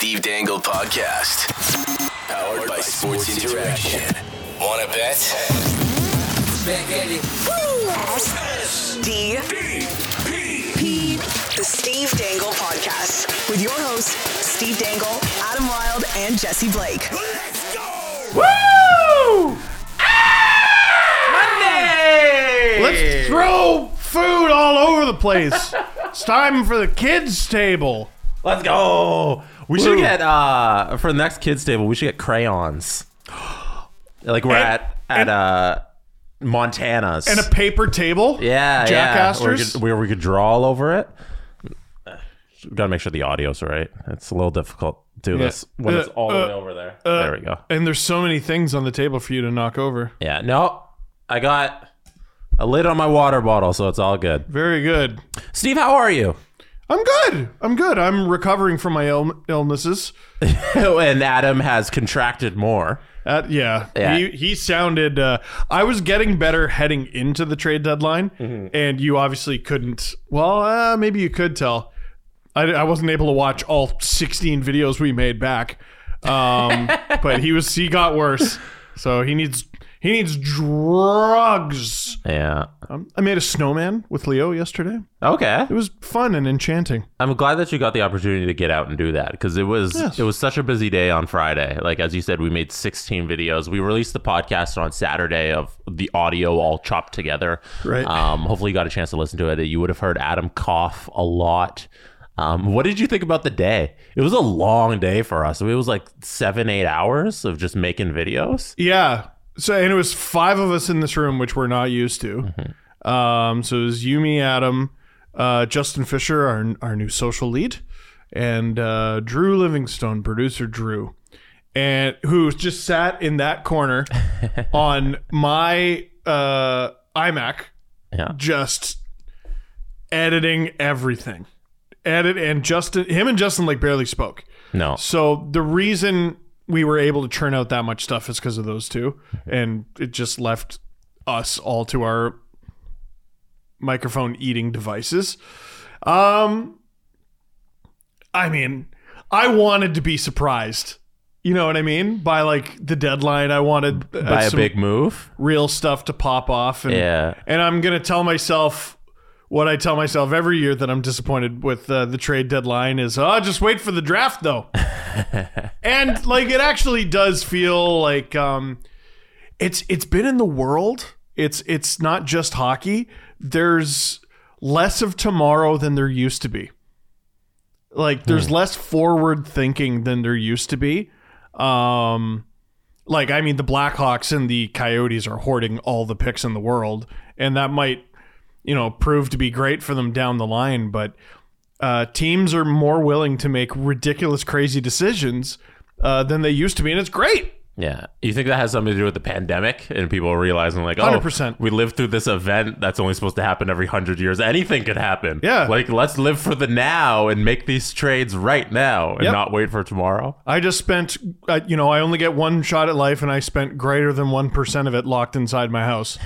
Steve Dangle Podcast. Powered by Sports Interaction. Want to bet? D P the Steve Dangle Podcast with your hosts Steve Dangle, Adam Wylde, and Jesse Blake. Woo! Monday! Let's throw food all over the place. it's time for the kids' table. Let's go. We should get uh for the next kids table. We should get crayons. Like we're And- at at and- uh Montana's. And a paper table. yeah, yeah. Jack Astor's. Where we, could, where we could draw all over it. We gotta make sure the audio's right. It's a little difficult to do Yeah. this when it's Uh, all the uh, way over there. there we go. And there's so many things on the table for you to knock over. Yeah. No, I got a lid on my water bottle, so it's all good. Very good. Steve, how are you? I'm good. I'm good. I'm recovering from my Ill- illnesses. and Adam has contracted more. Uh, yeah. Yeah. He, he sounded. Uh, I was getting better heading into the trade deadline, Mm-hmm. and you obviously couldn't. Well, uh, maybe you could tell. I, I wasn't able to watch all 16 videos we made back, um, but he was. He got worse, so he needs. He needs drugs. Yeah. Um, I made a snowman with Leo yesterday. Okay. It was fun and enchanting. I'm glad that you got the opportunity to get out and do that because it was Yes. it was such a busy day on Friday. Like as you said, we made 16 videos. We released the podcast on Saturday of the audio all chopped together. Right. Um, hopefully you got a chance to listen to it. You would have heard Adam cough a lot. Um, what did you think about the day? It was a long day for us. It was like seven, eight hours of just making videos. Yeah. So and it was five of us in this room, which we're not used to. Mm-hmm. Um, so it was Yumi, Adam, uh, Justin Fisher, our our new social lead, and uh, Drew Livingstone, producer Drew, and who just sat in that corner on my uh, iMac, Yeah. just editing everything. Edit and Justin, him and Justin like barely spoke. No. So the reason we were able to churn out that much stuff is because of those two, and it just left us all to our microphone eating devices. Um, I mean, I wanted to be surprised. You know what I mean? By like the deadline, I wanted uh, By a big move. real stuff to pop off, and Yeah. and I'm gonna tell myself what I tell myself every year that I'm disappointed with uh, the trade deadline is, oh, just wait for the draft though. and like it actually does feel like um, it's it's been in the world. It's it's not just hockey. There's less of tomorrow than there used to be. Like there's less forward thinking than there used to be. Um, like I mean, the Blackhawks and the Coyotes are hoarding all the picks in the world, and that might, you know, prove to be great for them down the line. But uh, teams are more willing to make ridiculous, crazy decisions uh, than they used to be, and it's great. Yeah. You think that has something to do with the pandemic and people realizing like, oh, 100%. we lived through this event that's only supposed to happen every hundred years. Anything could happen. Yeah. Like let's live for the now and make these trades right now and Yep. not wait for tomorrow. I just spent, uh, you know, I only get one shot at life, and I spent greater than one percent of it locked inside my house.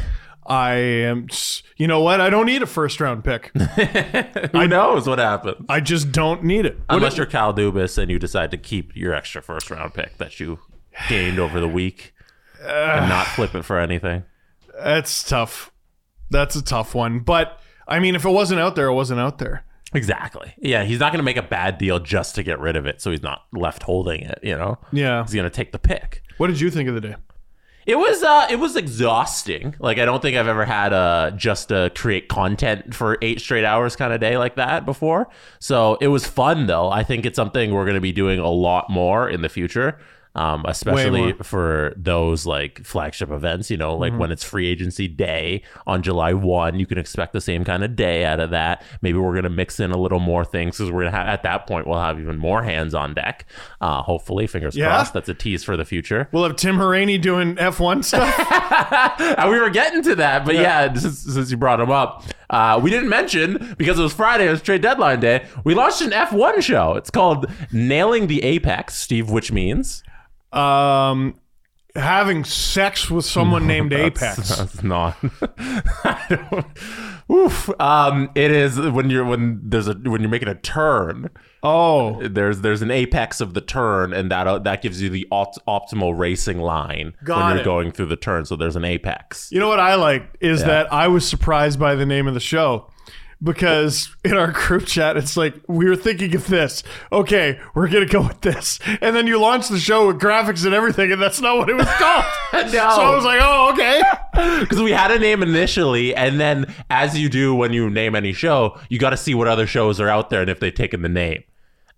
I am, you know what? I don't need a first round pick. Who knows what happens? I just don't need it. What Unless it- you're Kyle Dubas and you decide to keep your extra first round pick that you gained over the week and not flip it for anything. That's tough. That's a tough one. But I mean, if it wasn't out there, it wasn't out there. Exactly. Yeah, he's not going to make a bad deal just to get rid of it, so he's not left holding it. You know, Yeah. he's going to take the pick. What did you think of the day? It was uh it was exhausting. Like I don't think I've ever had a just to create content for 8 straight hours kind of day like that before. So it was fun though. I think it's something we're going to be doing a lot more in the future. Um, especially for those like flagship events, you know, like when it's free agency day on July 1, you can expect the same kind of day out of that. Maybe we're going to mix in a little more things because we're going to have, at that point, we'll have even more hands on deck. Uh, hopefully, fingers Yeah. crossed. That's a tease for the future. We'll have Tim Hauraney doing F1 stuff. We were getting to that, but yeah, since, since you brought him up, uh, we didn't mention because it was Friday, it was trade deadline day. We launched an F1 show. It's called Nailing the Apex, Steve, which means um, having sex with someone named That's- Apex. That's not. Oof. Um, it is when you're when there's a when you're making a turn. Oh, There's there's an apex of the turn, and that uh, that gives you the opt- optimal racing line Got when you're it. going through the turn. So there's an apex. you know what I like is that I was surprised by the name of the show because in our group chat it's like we were thinking of this. Okay, we're gonna go with this, and then you launch the show with graphics and everything, and that's not what it was called. No. So I was like, oh, okay. Because we had a name initially, and then as you do when you name any show, you got to see what other shows are out there and if they've taken the name.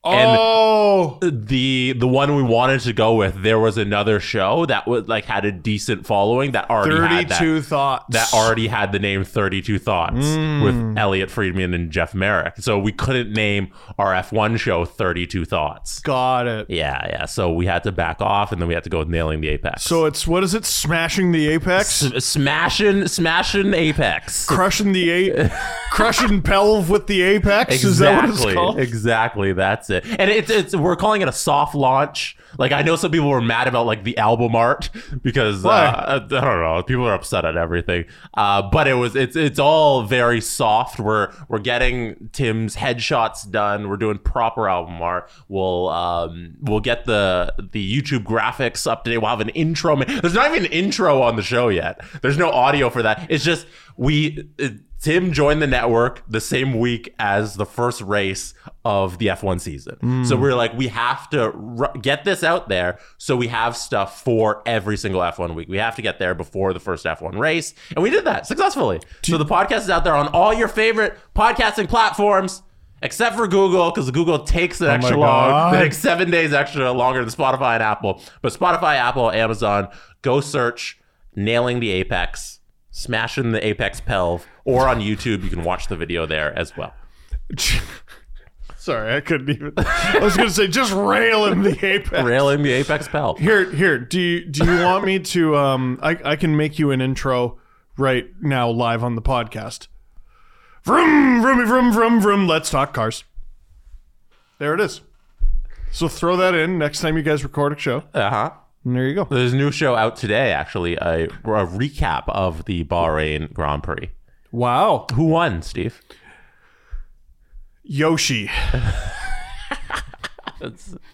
And- oh, the the one we wanted to go with, there was another show that was like had a decent following that already had that, 32 thoughts. that already had the name 32 Thoughts Mm. with Elliotte Friedman and Jeff Marek. So we couldn't name our F1 show 32 Thoughts. got it. Yeah, yeah. So we had to back off and then we had to go with Nailing the Apex. So it's what is it? Smashing the apex, S- smashing smashing Apex. crushing the a, crushing pelv with the apex. Exactly. Is that what it's called? Exactly. That's it. And it's it's we're calling it a soft launch. Like I know some people were mad about like the album art because uh, I don't know. People are upset at everything. Uh, but it was it's it's all very soft. We're we're getting Tim's headshots done. We're doing proper album art. We'll um we'll get the the YouTube graphics up to date. We'll have an intro. There's not even an intro on the show yet. There's no audio for that. It's just we. It, Tim joined the network the same week as the first race of the F1 season. So we're like, we have to r- get this out there so we have stuff for every single F1 week. We have to get there before the first F1 race. And we did that successfully. so the podcast is out there on all your favorite podcasting platforms. Except for Google, because Google takes an extra long. Takes seven days extra longer than Spotify and Apple. But Spotify, Apple, Amazon, go search Nailing the Apex, smashing the Apex Pelv, or on YouTube, you can watch the video there as well. Sorry, I couldn't even. I was going to say just rail in the apex. Railing the Apex Pelv. Here, here. Do you do you want me to? Um, I I can make you an intro right now, live on the podcast. Vroom, vroom, vroom, vroom, vroom. Let's talk cars. There it is. So throw that in next time you guys record a show. Uh huh. And there you go. There's a new show out today, actually, a, a recap of the Bahrain Grand Prix. Wow, Who won, Steve? Yoshi.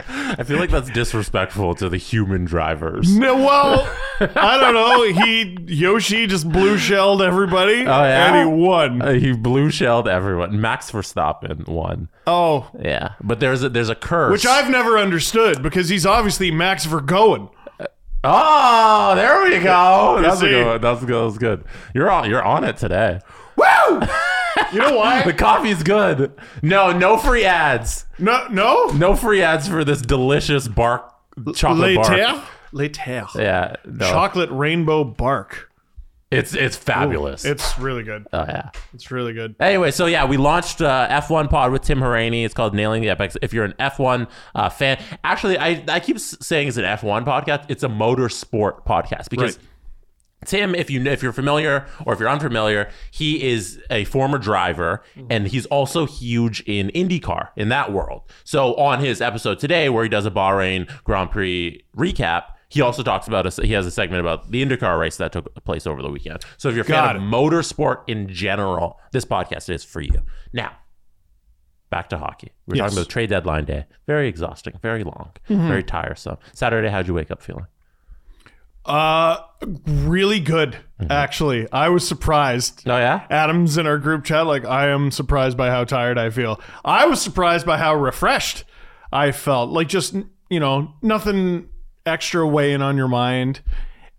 I feel like that's disrespectful to the human drivers. No, well, I don't know. He Yoshi just blue shelled everybody, Oh, yeah? and he won. Uh, he blue shelled everyone. Max Verstappen won. Oh, Yeah, but there's a, there's a curse. which I've never understood because he's obviously Max Vergoen. Oh, there we go. That's a good. one. That's good. That's good. You're on. You're on it today. Woo! You know why? The coffee's good. No, no free ads. No, no. No free ads for this delicious bark chocolate bark. Later, later. Yeah, no. Chocolate rainbow bark. It's it's fabulous. It's really good. oh yeah. It's really good. Anyway, so yeah, we launched uh, F1 Pod with Tim Hauraney. It's called Nailing the Apex. If you're an F1 uh, fan, actually, I, I keep saying it's an F1 podcast. It's a motorsport podcast because Right. Tim, if you if you're familiar or if you're unfamiliar, he is a former driver and he's also huge in IndyCar in that world. So on his episode today, where he does a Bahrain Grand Prix recap, he also talks about a, he has a segment about the IndyCar race that took place over the weekend. So if you're a fan Got of it. motorsport in general, this podcast is for you. Now, back to hockey. We're Yes. talking about trade deadline day. Very exhausting, very long, Mm-hmm. very tiresome. Saturday, how'd you wake up feeling? Uh, really good. Mm-hmm. Actually, I was surprised. Oh yeah, Adam's in our group chat. Like, I am surprised by how tired I feel. I was surprised by how refreshed I felt. Like, just you know, nothing extra weighing on your mind,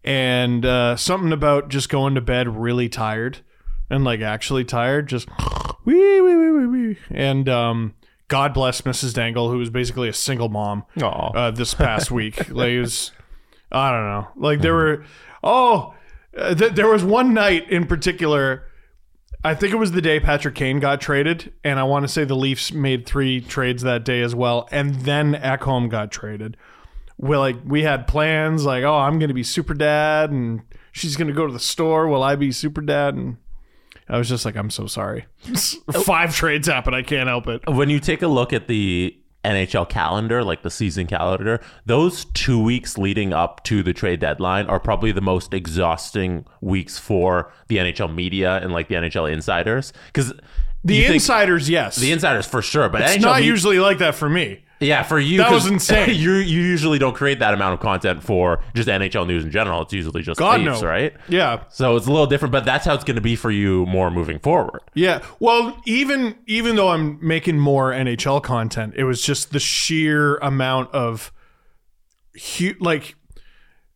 and uh, something about just going to bed really tired and like actually tired. Just wee wee wee wee wee. And um, God bless Mrs. Dangle, who was basically a single mom uh, this past week. like, it was, I don't know. Like there were, oh, uh, th- there was one night in particular. I think it was the day Patrick Kane got traded, and I want to say the Leafs made three trades that day as well, and then Ekholm got traded. Well, like we had plans, like oh, I'm going to be super dad, and she's going to go to the store. Will I be super dad? And I was just like, I'm so sorry. Five trades happened. I can't help it. when you take a look at the NHL calendar, like the season calendar, those two weeks leading up to the trade deadline are probably the most exhausting weeks for the NHL media and like the NHL insiders. Because The insiders, yes. the insiders for sure, but it's NHL not me- usually like that for me. Yeah, for you, That 'cause was insane. You you usually don't create that amount of content for just NHL news in general. It's usually just God Leafs, no. right? Yeah. So it's a little different, but that's how it's going to be for you more moving forward. Yeah. Well, even even though I'm making more NHL content, it was just the sheer amount of hu- like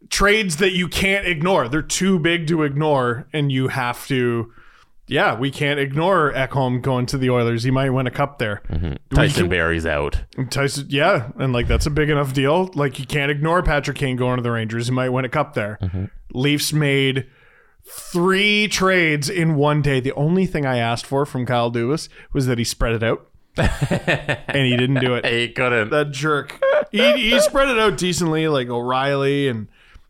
trades that you can't ignore. They're too big to ignore and you have to yeah, we can't ignore Ekholm going to the Oilers. He might win a cup there. Mm-hmm. Tyson Barrie's out. Tyson, yeah, and like that's a big enough deal. Like you can't ignore Patrick Kane going to the Rangers. He might win a cup there. Mm-hmm. Leafs made three trades in one day. The only thing I asked for from Kyle Dubas was that he spread it out, and he didn't do it. He couldn't. That jerk. He, he spread it out decently, like O'Reilly, and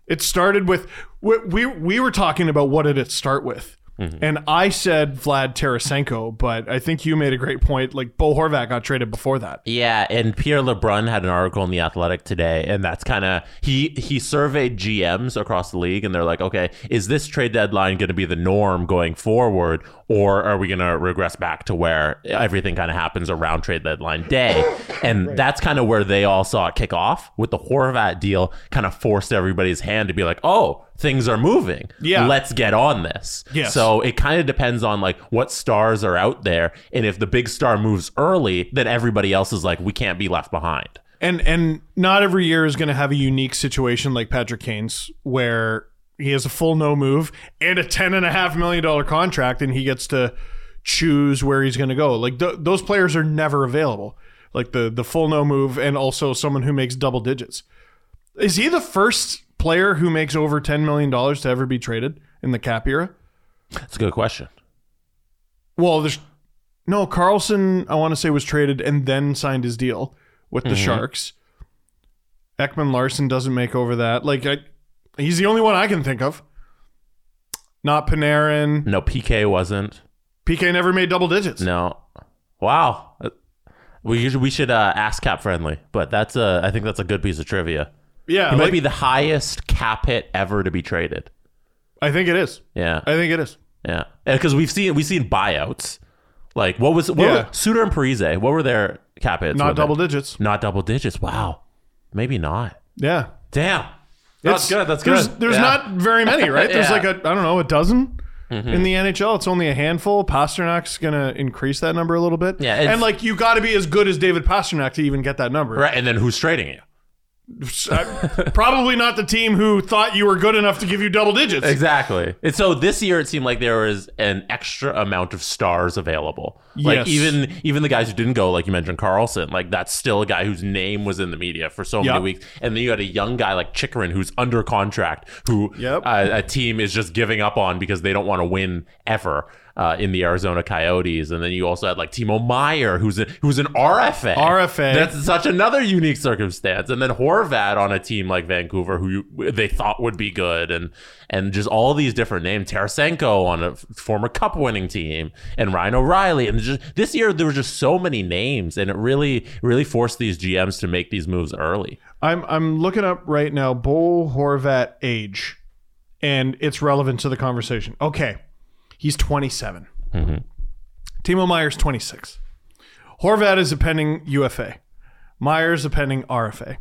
it started with we we, we were talking about what did it start with. Mm-hmm. And I said Vlad Tarasenko, but I think you made a great point. Like Bo Horvat got traded before that. Yeah, and Pierre LeBrun had an article in the Athletic today, and that's kind of he he surveyed GMs across the league, and they're like, okay, is this trade deadline going to be the norm going forward, or are we going to regress back to where everything kind of happens around trade deadline day? And that's kind of where they all saw it kick off with the Horvat deal, kind of forced everybody's hand to be like, oh, things are moving. Yeah. let's get on this. Yes. So it kind of depends on like what stars are out there, and if the big star moves early, then everybody else is like, we can't be left behind. And and not every year is going to have a unique situation like Patrick Kane's where he has a full no move and a ten and a half million dollar contract, and he gets to choose where he's going to go. Like th- those players are never available. Like the the full no move, and also someone who makes double digits. Is he the first player who makes over ten million dollars to ever be traded in the cap era? That's a good question. Well, there's no Karlsson. I want to say was traded and then signed his deal with the mm-hmm. Sharks. Ekman Larsson doesn't make over that. Like I, he's the only one I can think of. Not Panarin. No, PK wasn't. PK never made double digits. No. Wow. We usually, we should uh, ask cap friendly, but that's a I think that's a good piece of trivia. Yeah, He might like- be the highest cap hit ever to be traded. I think it is. Yeah, I think it is. yeah. Because we've seen we've seen buyouts. Like what was what Yeah. were, Suter and Parise? What were their cap hits? Not it? double digits. Not double digits. Wow. Maybe not. Yeah, Damn. That's good. That's good. There's, there's Yeah. not very many, right? There's Yeah. Mm-hmm. like a I don't know a dozen. In the NHL, it's only a handful. Pastrnak's gonna increase that number a little bit. Yeah, it's- and like you got to be as good as David Pastrnak to even get that number. right. And then who's trading you? Probably not the team who thought you were good enough to give you double digits. Exactly. And so this year it seemed like there was an extra amount of stars available. Like Yes. even even the guys who didn't go, like you mentioned Karlsson, like that's still a guy whose name was in the media for so Yep. many weeks. And then you had a young guy like Chychrun who's under contract, who Yep. uh, a team is just giving up on because they don't want to win ever. Uh, in the Arizona Coyotes, and then you also had like Timo Meier, who's a, who's an RFA. RFA. That's such another unique circumstance. And then Horvat on a team like Vancouver, who you, they thought would be good, and and just all these different names. Tarasenko on a former Cup winning team, and Ryan O'Reilly, and just this year there were just so many names, and it really really forced these GMs to make these moves early. I'm I'm looking up right now Bo Horvat age, and it's relevant to the conversation. Okay, he's 27. Mm-hmm. Timo Meier's 26. Horvat is a pending UFA. Meier's a pending RFA.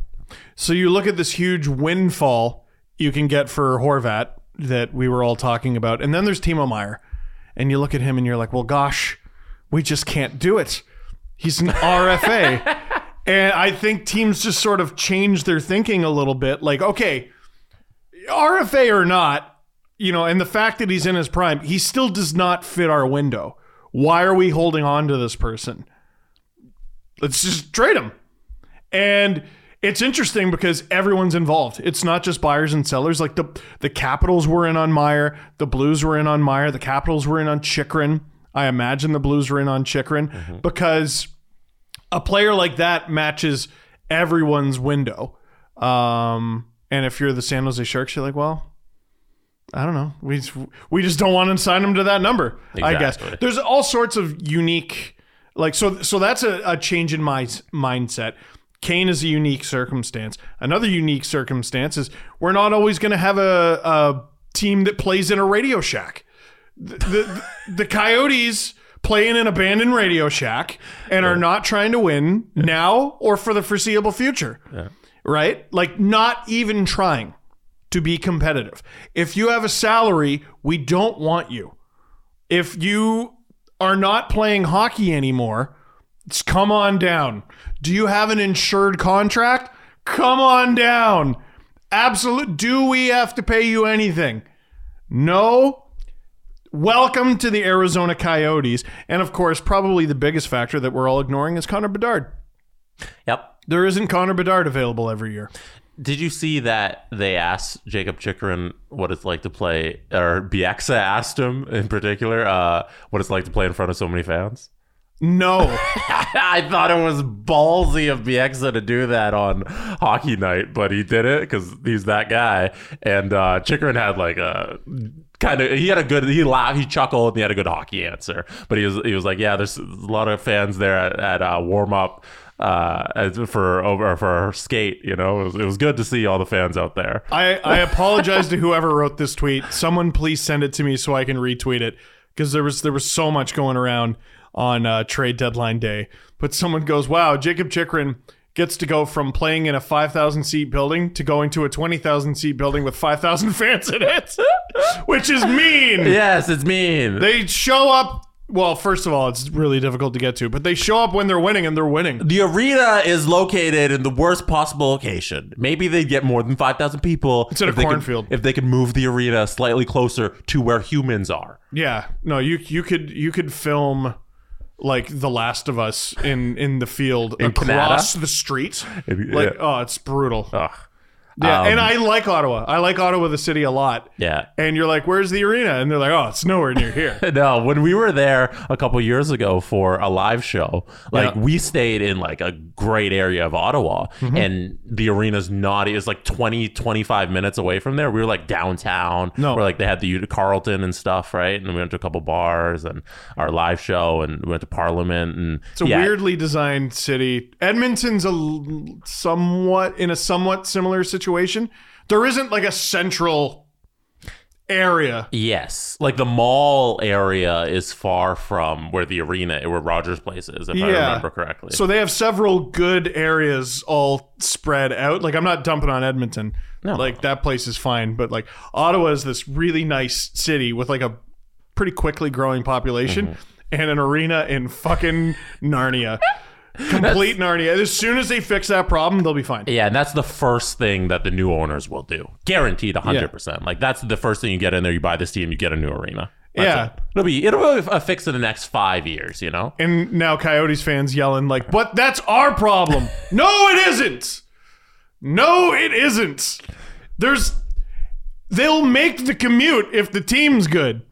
So you look at this huge windfall you can get for Horvat that we were all talking about, and then there's Timo Meier, and you look at him and you're like, well, gosh, we just can't do it. He's an RFA. And I think teams just sort of change their thinking a little bit. Like, okay, RFA or not, you know, and the fact that he's in his prime, he still does not fit our window. Why are we holding on to this person? Let's just trade him. And it's interesting because everyone's involved. It's not just buyers and sellers. Like the the Capitals were in on Meier, the Blues were in on Meier, the Capitals were in on Chychrun. I imagine the Blues were in on Chychrun because a player like that matches everyone's window. Um, and if you're the San Jose Sharks, you're like, well, I don't know. We just, we just don't want to sign him to that number. I guess there's all sorts of unique Like so, so that's a, a change in my mindset. Kane is a unique circumstance. Another unique circumstance is we're not always going to have a, a team that plays in a Radio Shack. The, the, the Coyotes play in an abandoned Radio Shack and are not trying to win now or for the foreseeable future. Right? Like, not even trying to be competitive. If you have a salary, we don't want you. If you are not playing hockey anymore, it's come on down. Do you have an insured contract? Come on down. Absolute. Do we have to pay you anything? No. Welcome to the Arizona Coyotes. And of course, probably the biggest factor that we're all ignoring is Connor Bedard. Yep. There isn't Connor Bedard available every year. Did you see that they asked Jakob Chychrun what it's like to play, or Bieksa asked him in particular uh, what it's like to play in front of so many fans? No. I thought it was ballsy of Bieksa to do that on hockey night, but he did it because he's that guy. And uh, Chychrun had like a kind of he had a good he laughed he chuckled and he had a good hockey answer. But he was he was like, yeah, there's a lot of fans there at, at uh, warm up uh for over for our skate you know it was, it was good to see all the fans out there I, I apologize to whoever wrote this tweet. Someone please send it to me so I can retweet it because there was there was so much going around on uh, trade deadline day. But someone goes, "Wow, Jakob Chychrun gets to go from playing in a 5,000 seat building to going to a 20,000 seat building with 5,000 fans in it," which is mean. yes it's mean They show up. Well, first of all, it's really difficult to get to, but they show up when they're winning, and they're winning. The arena is located in the worst possible location. Maybe they'd get more than 5,000 people. It's in a if they could- cornfield. if they could move the arena slightly closer to where humans are. Yeah, no, you you could you could film like The Last of Us in in the field In across Canada? the street. Like, yeah. oh, it's brutal. Ugh. Yeah, um, and I like Ottawa. I like Ottawa, the city, a lot. Yeah. And you're like, "Where's the arena?" And they're like, "Oh, it's nowhere near here." No, when we were there a couple years ago for a live show, like Yeah. we stayed in like a great area of Ottawa Mm-hmm. and the arena's not it's like 20 25 minutes away from there. We were like downtown No. where like they had the Carlton and stuff, right? And we went to a couple bars and our live show and we went to Parliament and It's a weirdly designed city. Edmonton's a somewhat in a somewhat similar situation. There isn't like a central area. Yes, like the mall area is far from where the arena, where Rogers Place is, if I Yeah. remember correctly. So they have several good areas all spread out. Like I'm not dumping on Edmonton. No. Like that place is fine, but like Ottawa is this really nice city with like a pretty quickly growing population Mm-hmm. and an arena in fucking Narnia. Complete Narnia. As soon as they fix that problem, they'll be fine. yeah, and that's the first thing that the new owners will do, guaranteed, hundred percent. Like that's the first thing you get in there. You buy this team, you get a new arena. That's Yeah. it. it'll be it'll be a fix in the next five years. You know, And now Coyotes fans yelling like, "But that's our problem." no, it isn't. No, it isn't. There's they'll make the commute if the team's good.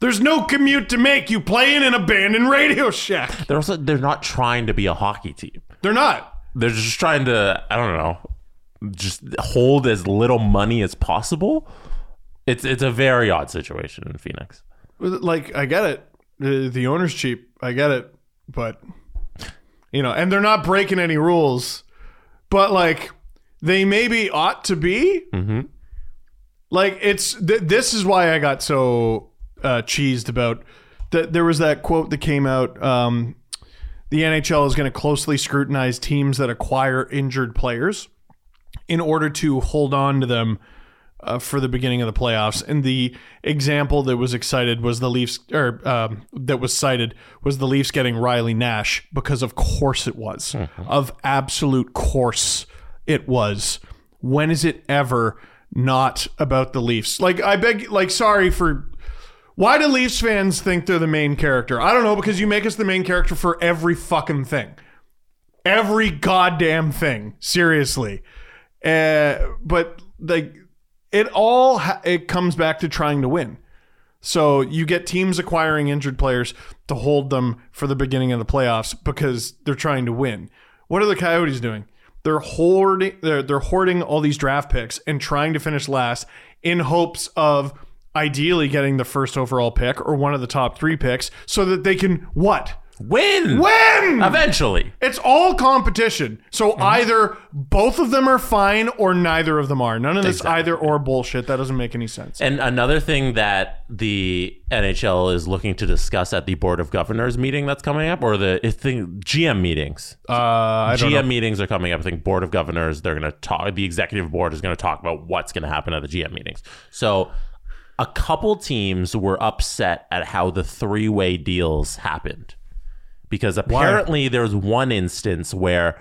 There's no commute to make. You play in an abandoned Radio Shack. they're also they're not trying to be a hockey team. They're not. They're just trying to I don't know, just hold as little money as possible. It's it's a very odd situation in Phoenix. Like I get it. The, the owner's cheap. I get it. But you know, and they're not breaking any rules. But like they maybe ought to be. Mm-hmm. Like it's th- this is why I got so uh, cheesed about that. There was that quote that came out. Um, the NHL is going to closely scrutinize teams that acquire injured players in order to hold on to them uh, for the beginning of the playoffs. And the example that was excited was the Leafs, or um, that was cited was the Leafs getting Riley Nash because of course it was, of absolute course it was. When is it ever not about the Leafs? Like I beg, like sorry for. Why do Leafs fans think they're the main character? I don't know because you make us the main character for every fucking thing. Every goddamn thing seriously. Uh, but like it all it comes back to trying to win. So you get teams acquiring injured players to hold them for the beginning of the playoffs because they're trying to win. What are the coyotes doing? They're hoarding they're, they're hoarding all these draft picks and trying to finish last in hopes of ideally getting the first overall pick or one of the top three picks so that they can what Win. Win! Eventually. It's all competition. So Mm-hmm. either both of them are fine or neither of them are. None of this Exactly. either or bullshit. That doesn't make any sense. And another thing that the NHL is looking to discuss at the Board of Governors meeting that's coming up, or the GM meetings. Uh, GM know. meetings are coming up. I think Board of Governors, they're going to talk, the executive board is going to talk about what's going to happen at the GM meetings. So a couple teams were upset at how the three way deals happened. Because apparently there's one instance where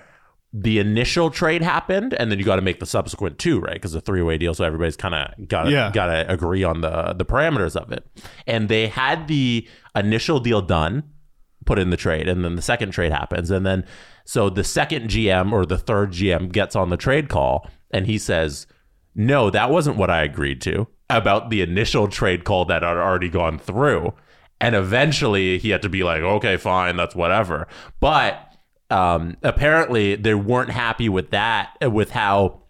the initial trade happened and then you got to make the subsequent two right? Because a three-way deal so everybody's kind of got to Yeah. got to agree on the the parameters of it. And they had the initial deal done put in the trade and then the second trade happens and then so the second GM or the third GM gets on the trade call and he says no that wasn't what I agreed to about the initial trade call that had already gone through and eventually he had to be like okay fine that's whatever but um apparently they weren't happy with that with how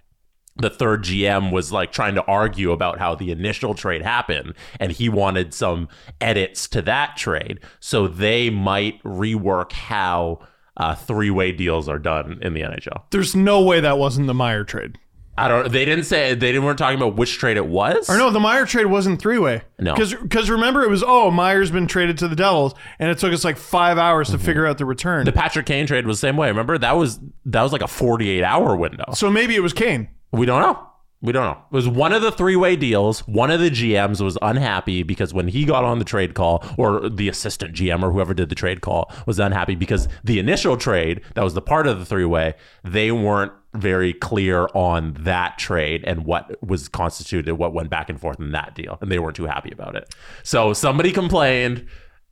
the third GM was like trying to argue about how the initial trade happened and he wanted some edits to that trade. So they might rework how uh, three way deals are done in the NHL. There's no way that wasn't the Meier trade. I don't, know. they didn't say, they didn't weren't talking about which trade it was. Or no, the Meier trade wasn't three way. No. Because remember, it was, oh, Meier's been traded to the Devils, and it took us like five hours to figure out the return. Mm-hmm. The Patrick Kane trade was the same way. Remember that was, that was like a 48 hour window. so maybe it was Kane. We don't know. We don't know. It was one of the three way deals. One of the GMs was unhappy because when he got on the trade call, or the assistant GM or whoever did the trade call was unhappy because the initial trade, that was the part of the three way, they weren't very clear on that trade and what was constituted, what went back and forth in that deal. And they weren't too happy about it. So somebody complained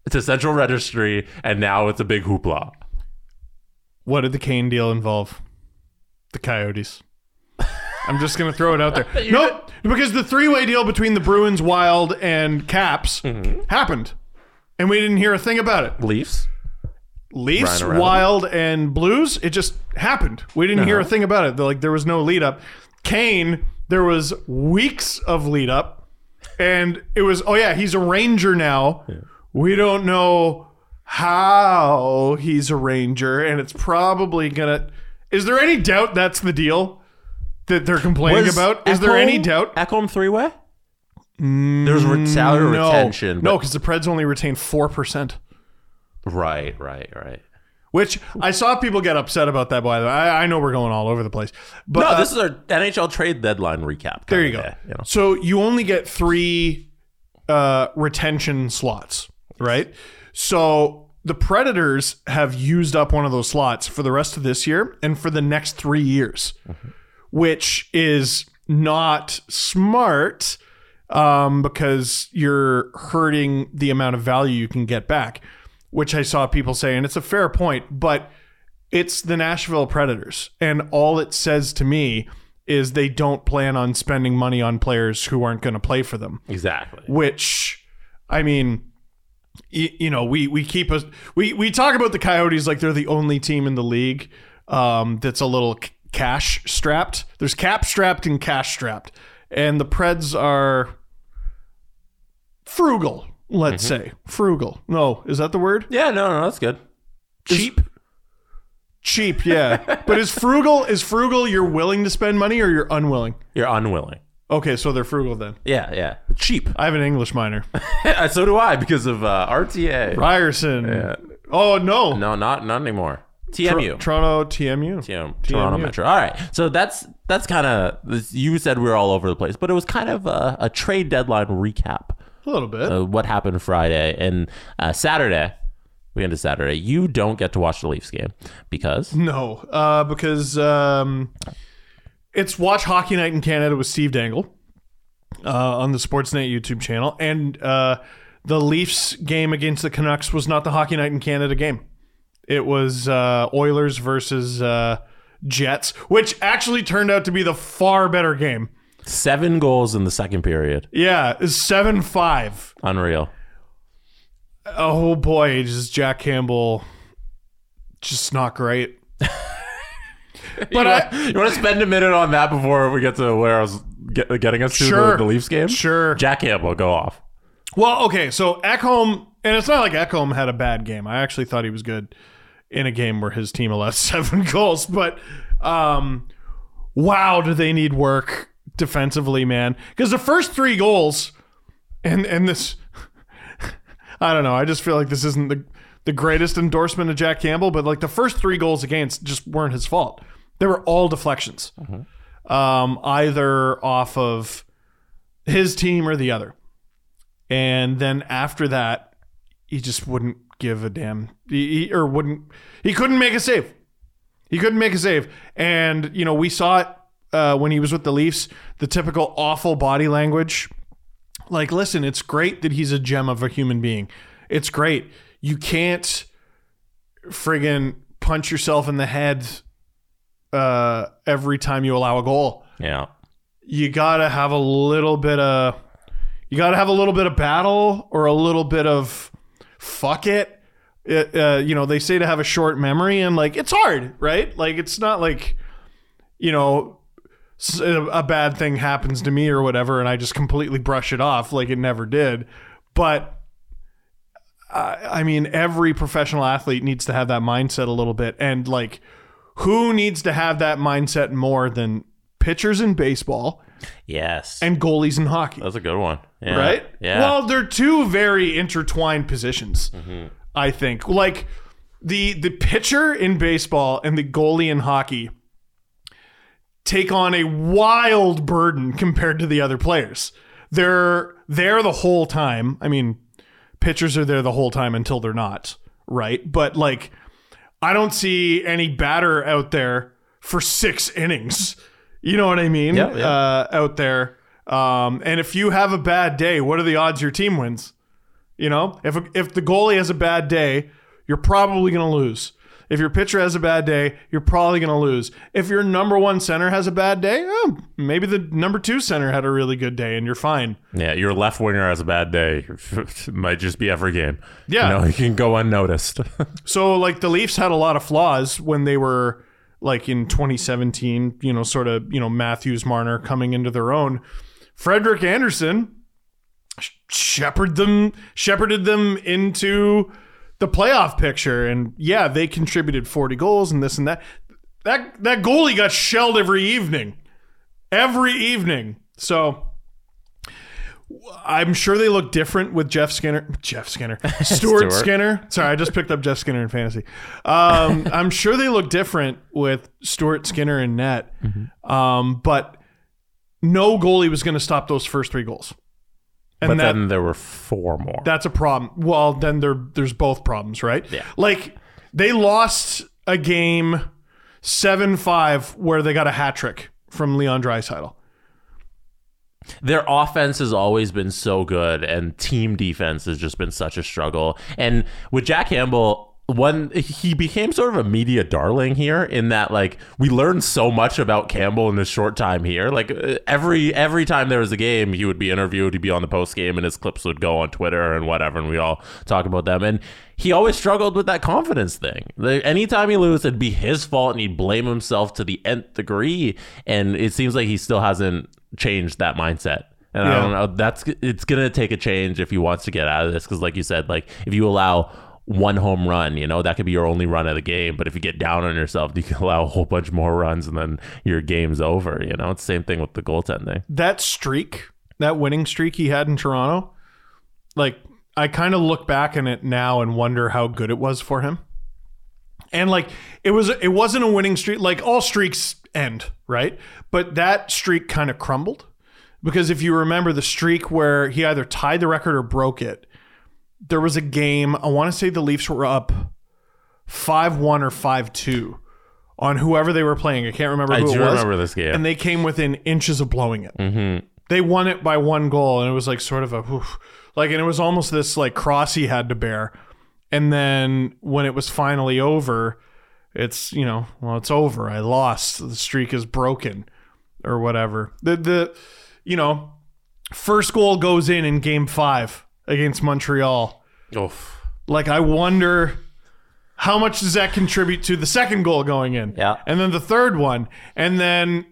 to Central Registry, and now it's a big hoopla. What did the Kane deal involve? The Coyotes. I'm just gonna throw it out there. nope, because the three-way deal between the Bruins, Wild, and Caps Mm-hmm. happened, and we didn't hear a thing about it. Leafs? Leafs, Ryan O'Reilly. Wild, and Blues. It just happened. We didn't hear a thing about it. Like there was no lead up. Kane, there was weeks of lead up, and it was oh yeah, he's a Ranger now. We don't know how he's a Ranger, and it's probably gonna. Is there any doubt that's the deal that they're complaining Was about? Is there any doubt? Ekholm three way? There's re- salary No, retention. no, because the Preds only retain four percent. Right, right, right. Which I saw people get upset about that. By the way, I, I know we're going all over the place, but No, uh, this is our NHL trade deadline recap. there you kinda go. day, you know. So you only get three uh, retention slots, right? So the Predators have used up one of those slots for the rest of this year and for the next three years, which is not smart um, because you're hurting the amount of value you can get back. Which I saw people say, and it's a fair point, but it's the Nashville Predators. And all it says to me is they don't plan on spending money on players who aren't going to play for them. Exactly. Which, I mean, you, you know, we we keep us we we talk about the Coyotes like they're the only team in the league um, that's a little cash strapped. There's cap strapped and cash strapped, and the Preds are frugal. Let's say frugal. No, is that the word? Yeah, no, no, that's good. Cheap. Cheap, yeah. but is frugal is frugal you're willing to spend money or you're unwilling? You're unwilling. Okay, so they're frugal then. Yeah, yeah. Cheap. I have an English minor. so do I because of uh, RTA. Ryerson. Oh no. No, not not anymore. Tr- TMU. Toronto TMU. know, Toronto Metro. All right, so that's that's kind of you said we were all over the place, but it was kind of a, a trade deadline recap. A little bit. Uh, what happened Friday and uh, Saturday? We ended Saturday. You don't get to watch the Leafs game because no, uh, because um, it's Watch Hockey Night in Canada with Steve Dangle uh, on the Sportsnet YouTube channel, and uh, the Leafs game against the Canucks was not the Hockey Night in Canada game. It was uh, Oilers versus uh, Jets, which actually turned out to be the far better game. seven goals in the second period. Yeah, seven five. Unreal. Oh boy, just Jack Campbell, just not great. but I You want to spend a minute on that before we get to where I was get, getting us to Sure. the, the Leafs game? Sure. Jack Campbell, go off. well, okay, so Ekholm and it's not like Ekholm had a bad game. I actually thought he was good in a game where his team allowed seven goals. But um, wow, do they need work defensively, man? Because the first three goals, and and this, I don't know. I just feel like this isn't the the greatest endorsement of Jack Campbell, but like the first three goals against just weren't his fault. They were all deflections, um, either off of his team or the other. And then after that, he just wouldn't give a damn. He, he- or wouldn't. He couldn't make a save. He couldn't make a save. And you know, we saw it uh, when he was with the Leafs. The typical awful body language. Like, listen, it's great that he's a gem of a human being. It's great. You can't friggin' punch yourself in the head uh, every time you allow a goal Yeah. you gotta have a little bit of you gotta have a little bit of battle or a little bit of fuck it. It, uh, you know they say to have a short memory and like it's hard right like it's not like you know a bad thing happens to me or whatever and i just completely brush it off like it never did but I I mean, every professional athlete needs to have that mindset a little bit. And like, who needs to have that mindset more than pitchers in baseball Yes. and goalies in hockey? That's a good one. Yeah. right? Yeah. Well, they're two very intertwined positions. Mm-hmm. I think. Like the the pitcher in baseball and the goalie in hockey take on a wild burden compared to the other players. They're there the whole time. I mean, pitchers are there the whole time until they're not, right? But like I don't see any batter out there for 6 innings. You know what I mean? Yeah, yeah. Uh, out there. Um, and if you have a bad day, what are the odds your team wins? You know, if if the goalie has a bad day, you're probably going to lose. If your pitcher has a bad day, you're probably going to lose. If your number one center has a bad day, oh, maybe the number two center had a really good day and you're fine. Yeah, your left winger has a bad day. Might just be every game. Yeah. You know, he can go unnoticed. So like the Leafs had a lot of flaws when they were like in 2017, you know, sort of, you know, Matthews, Marner coming into their own. Frederik Andersen shepherded them shepherded them into the playoff picture and yeah, they contributed 40 goals and this and that. That that goalie got shelled every evening. Every evening. So I'm sure they look different with Jeff Skinner. Jeff Skinner. Stuart, Stuart. Skinner. Sorry, I just picked up Jeff Skinner in fantasy. Um, I'm sure they look different with Stuart Skinner and net. Um, but no goalie was going to stop those first three goals. And but that, then there were four more. that's a problem. Well, then there there's both problems, right? Yeah. Like they lost a game 7-5 where they got a hat trick from Leon Draisaitl. Their offense has always been so good, and team defense has just been such a struggle. And with Jack Campbell, when he became sort of a media darling here, in that like we learned so much about Campbell in this short time here. Like uh, every every time there was a game, he would be interviewed, he'd be on the post game, and his clips would go on Twitter and whatever, and we all talk about them. And he always struggled with that confidence thing. Anytime he lose, it'd be his fault, and he'd blame himself to the nth degree. And it seems like he still hasn't changed that mindset. And I don't know. That's it's gonna take a change if he wants to get out of this. Because, like you said, like if you allow one home run, you know that could be your only run of the game. But if you get down on yourself, you can allow a whole bunch more runs, and then your game's over. You know, it's the same thing with the goaltending. that streak, that winning streak he had in Toronto, like I kind of look back on it now and wonder how good it was for him. And like it was it wasn't a winning streak like all streaks end, right? But that streak kind of crumbled because if you remember the streak where he either tied the record or broke it, there was a game, I want to say the Leafs were up 5-1 or 5-2 on whoever they were playing. I can't remember I do it was remember this game. and they came within inches of blowing it. Mm-hmm. They won it by one goal, and it was like sort of a oof. like, and it was almost this like cross he had to bear. And then when it was finally over, it's you know, well, it's over. I lost. The streak is broken, or whatever. The the you know, first goal goes in in Game Five against Montreal. Oof. Like I wonder how much does that contribute to the second goal going in? Yeah. And then the third one. And then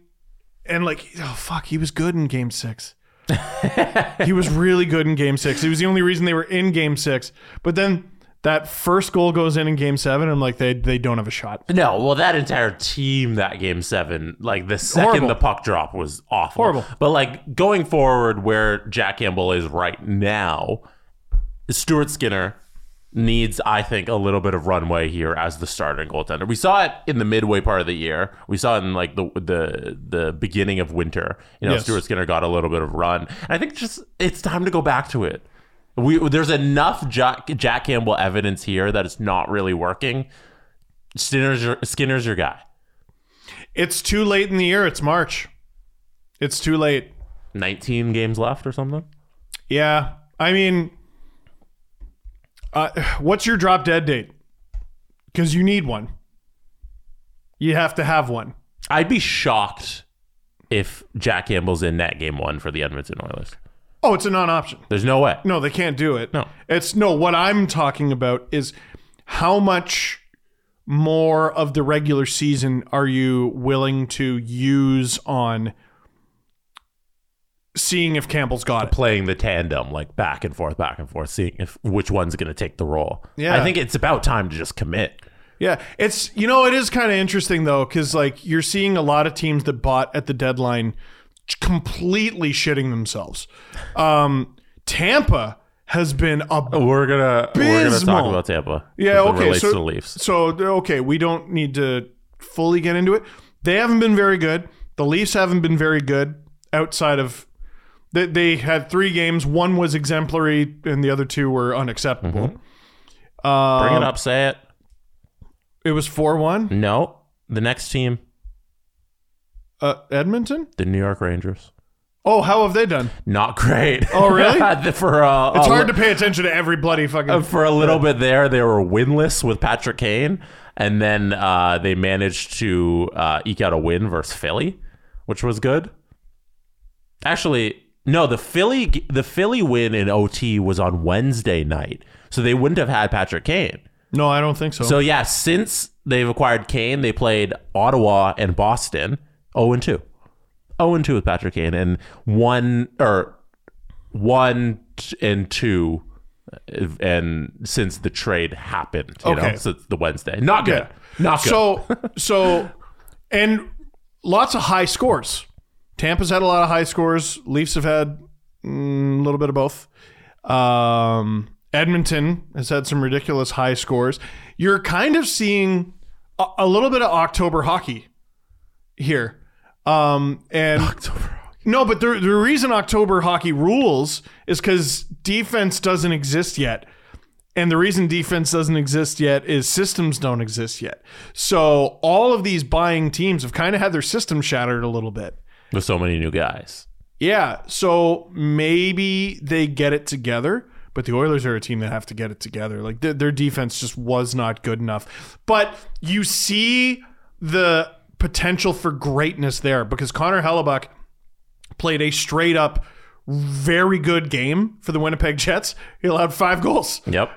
and like oh fuck, he was good in game 6. he was really good in game six. He was the only reason they were in game six. But then that first goal goes in in game seven. I'm like, they they don't have a shot. No, well, that entire team, that game seven, like the second Horrible. the puck drop was awful. Horrible. But like going forward, where Jack Campbell is right now, Stuart Skinner needs, I think, a little bit of runway here as the starting goaltender. We saw it in the midway part of the year. We saw it in like the the the beginning of winter. You know, Yes. Stuart Skinner got a little bit of run. And I think just it's time to go back to it. We there's enough Jack, Jack Campbell evidence here that it's not really working. Skinner's your, Skinner's your guy. It's too late in the year. It's March. It's too late. 19 games left or something. Yeah. I mean, uh, what's your drop dead date? Because you need one. You have to have one. I'd be shocked if Jack Campbell's in that game one for the Edmonton Oilers. Oh, it's a non option. There's no way. No, they can't do it. No. It's no, what I'm talking about is how much more of the regular season are you willing to use on seeing if Campbell's got it? Playing the tandem like back and forth, back and forth, seeing if which one's going to take the role. Yeah. I think it's about time to just commit. Yeah, it's you know it is kind of interesting though because like you're seeing a lot of teams that bought at the deadline completely shitting themselves. Um, Tampa has been a We're gonna we're gonna talk about Tampa. Yeah, okay. So, to the Leafs. so okay, we don't need to fully get into it. They haven't been very good. The Leafs haven't been very good outside of they, they had three games. One was exemplary, and the other two were unacceptable. Mm-hmm. Bring it up, say it. It was four one. No, the next team, Uh, Edmonton. the New York Rangers. Oh, how have they done? Not great. Oh, really? for uh, It's hard li- to pay attention to every bloody fucking. Uh, for a little bit there, they were winless with Patrick Kane, and then uh, they managed to uh, eke out a win versus Philly, which was good. Actually, no, the Philly the Philly win in OT was on Wednesday night, so they wouldn't have had Patrick Kane. no, I don't think so. So yeah, since they've acquired Kane, they played Ottawa and Boston 0 and 2. 0 and 2 with Patrick Kane and 1 or 1 and 2 uh, and since the trade happened, you Okay. know, since the Wednesday. Not good. Yeah. Not good. So, so, and lots of high scores. Tampa's had a lot of high scores. Leafs have had mm, a little bit of both. Um, Edmonton has had some ridiculous high scores. You're kind of seeing a, a little bit of October hockey here. Um, and no, but the, the reason October hockey rules is because defense doesn't exist yet. And the reason defense doesn't exist yet is systems don't exist yet. So all of these buying teams have kind of had their system shattered a little bit. with so many new guys. Yeah. So maybe they get it together, but the Oilers are a team that have to get it together. Like their, their defense just was not good enough. But you see the potential for greatness there because Connor Hellebuyck played a straight up very good game for the Winnipeg Jets. He allowed five goals. Yep.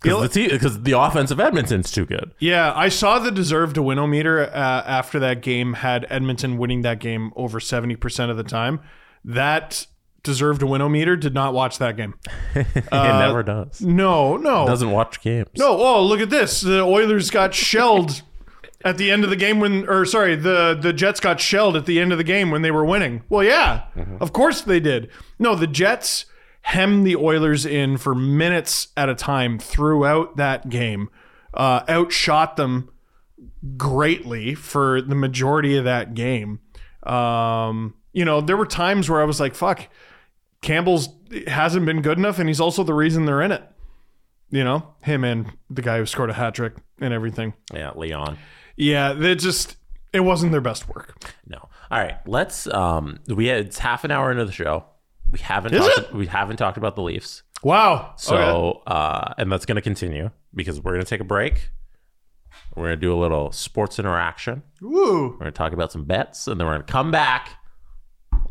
Because the, the offense of Edmonton's too good. Yeah, I saw the deserve to win meter uh, after that game had Edmonton winning that game over 70% of the time. That deserve to win meter did not watch that game. it never does. No, no. Doesn't watch games. No, oh, look at this. The Oilers got shelled at the end of the game when or sorry, the the Jets got shelled at the end of the game when they were winning. Well, yeah. Of course they did. No, the Jets hemmed the Oilers in for minutes at a time throughout that game. Uh, outshot them greatly for the majority of that game. Um, you know, there were times where I was like, fuck, Campbell's hasn't been good enough and he's also the reason they're in it you know him and the guy who scored a hat trick and everything Yeah, Leon. Yeah they just it wasn't their best work No. All right, let's. Um, we had, it's half an hour into the show. We haven't Is talked, it? we haven't talked about the Leafs. wow So, Okay. uh, and that's going to continue because we're going to take a break. We're going to do a little sports interaction. Woo. We're going to talk about some bets, and then we're going to come back.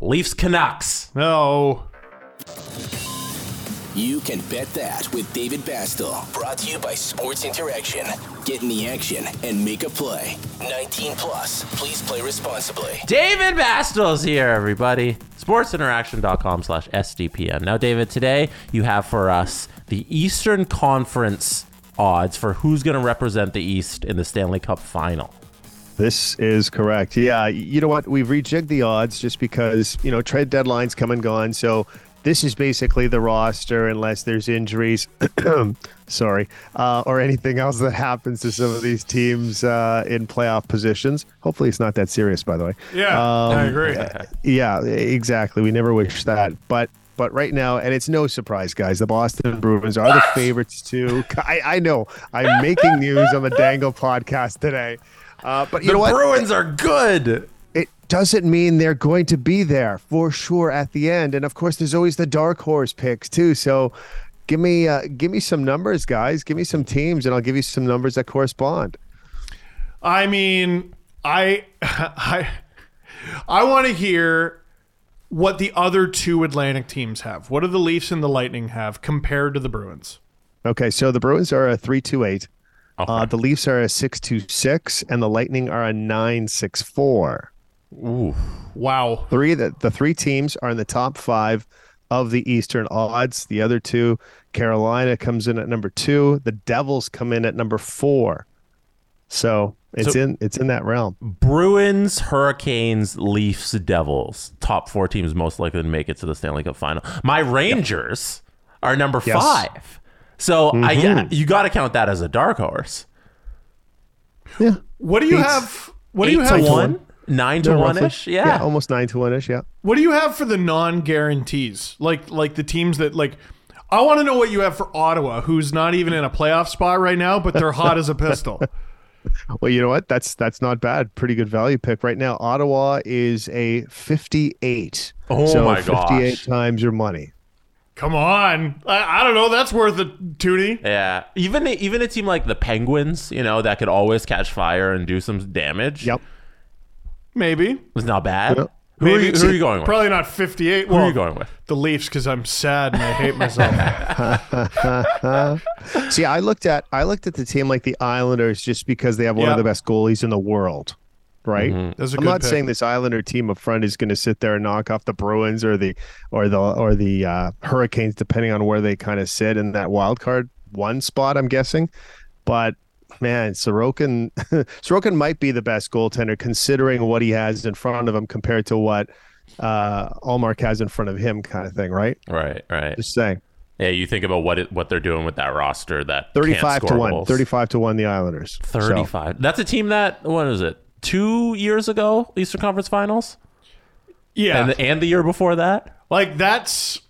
Leafs Canucks. no You can bet that with David Bastel. Brought to you by Sports Interaction. Get in the action and make a play. 19 plus. Please play responsibly. David Bastel's here, everybody. SportsInteraction.com slash SDPN. Now, David, today you have for us the Eastern Conference odds for who's going to represent the East in the Stanley Cup final. This is correct. Yeah, you know what? We've rejigged the odds just because, you know, trade deadlines come and gone. So this is basically the roster unless there's injuries, sorry, uh, or anything else that happens to some of these teams uh, in playoff positions. Hopefully, it's not that serious, by the way. Yeah, I agree. Yeah, exactly. We never wish that, but but right now, and it's no surprise, guys, the Boston Bruins are the favorites too. I, I know I'm making news on the Dangle podcast today, uh, but you the know what? Bruins are good. Doesn't mean they're going to be there for sure at the end, and of course, there's always the dark horse picks too. So. Give me, uh, give me some numbers, guys. Give me some teams, and I'll give you some numbers that correspond. I mean, I I I want to hear what the other two Atlantic teams have. What do the Leafs and the Lightning have compared to the Bruins? Okay, so the Bruins are a three-two-eight. Okay. Uh, the Leafs are a six-two-six, and the Lightning are a nine-six-four. Ooh. Wow. Three the, the three teams are in the top five of the Eastern odds. The other two, Carolina comes in at number two. The Devils come in at number four. So it's So- in it's in that realm. Bruins, Hurricanes, Leafs, Devils. Top four teams most likely to make it to the Stanley Cup final. My Rangers are number Yes. five. So I Mhm. you got to count that as a dark horse. Yeah. What do you Beats have? What do you have? one, nine to one roughly. ish. Yeah. almost nine to one ish. Yeah. What do you have for the non-guarantees? Like like the teams that like I want to know what you have for Ottawa, who's not even in a playoff spot right now, but they're hot as a pistol. Well, you know what? That's that's not bad. Pretty good value pick right now. Ottawa is a fifty-eight. Oh so my Fifty-eight gosh. times your money. Come on. I, I don't know. That's worth a toonie. Yeah, even even a team like the Penguins, you know, that could always catch fire and do some damage. Yep. Maybe. was not bad. Yeah. Who, are you, who are you going with? Probably not 58. who well, are you going with? The Leafs because I'm sad and I hate myself. See, I looked at I looked at the team like the Islanders just because they have one Yeah. of the best goalies in the world, right? That's a I'm not pick. saying this Islander team up front is going to sit there and knock off the Bruins or the or the or the uh, Hurricanes, depending on where they kind of sit in that wild card one spot. I'm guessing, but man, Sorokin Sorokin might be the best goaltender considering what he has in front of him compared to what uh, Ullmark has in front of him, kind of thing, right? Right, right. Just saying. Yeah, you think about what it, what they're doing with that roster. That can't 35 to score 1 goals. 35 to 1 the islanders So, 35. That's a team that what is it? Two years ago, Eastern Conference Finals, yeah. and the, and the year before that. Like that's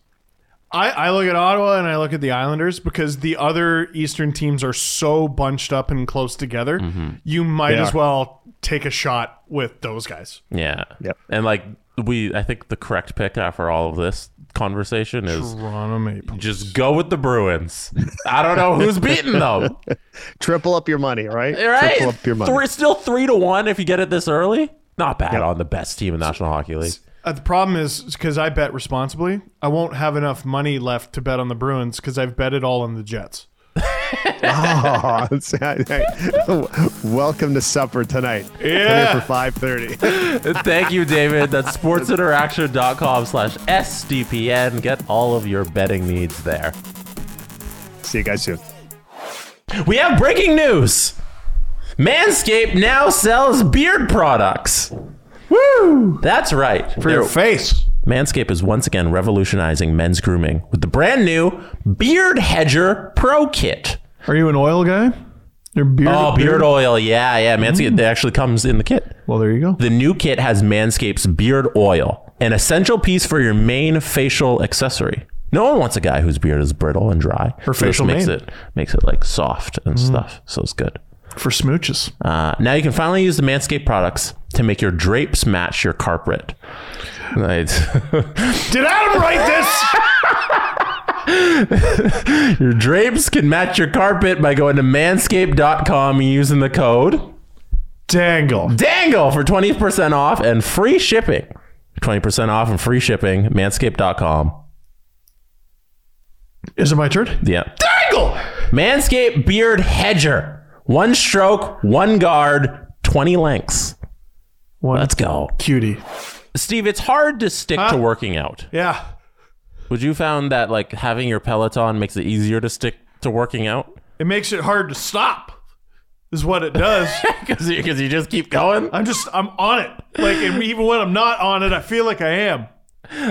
I, I look at Ottawa and I look at the Islanders because the other Eastern teams are so bunched up and close together. Mm-hmm. You might They as are. well take a shot with those guys. Yeah. Yep. And like we, I think the correct pick after all of this conversation is Toronto Maple. just go with the Bruins. I don't know who's beating them. triple up your money right Right? triple up your money Three, still three to one if you get it this early. Not bad Yep. on the best team in National Hockey League. Uh, the problem is because I bet responsibly, I won't have enough money left to bet on the Bruins because I've bet it all on the Jets. oh, welcome to supper tonight Yeah. Come here for 5.30 Thank you, David. That's sportsinteraction.com slash SDPN. Get all of your betting needs there. see you guys soon We have breaking news. Manscaped now sells beard products. Woo! That's right. For your face. Manscaped is once again revolutionizing men's grooming with the brand new Beard Hedger Pro Kit. Are you an oil guy? Your beard. Oh, beard oil. Yeah, yeah. Manscaped mm. it actually comes in the kit. Well, there you go. The new kit has Manscaped's beard oil, an essential piece for your main facial accessory. No one wants a guy whose beard is brittle and dry. Or So facial makes mane. it makes it like soft and mm. stuff. So it's good. For smooches. Uh, now you can finally use the Manscaped products to make your drapes match your carpet. Right. Did Adam write this? your drapes can match your carpet by going to manscaped.com and using the code Dangle. DANGLE for 20% off and free shipping. 20% off and free shipping, manscaped.com. Is it my turn? Yeah. Dangle! Manscaped Beard Hedger. One stroke, one guard, 20 lengths. One Let's go. cutie. Steve, it's hard to stick Huh? to working out. Yeah. Would you found that like having your Peloton makes it easier to stick to working out? It makes it hard to stop. Is what it does. Because you, you just keep going? I'm just I'm on it. Like even when I'm not on it, I feel like I am.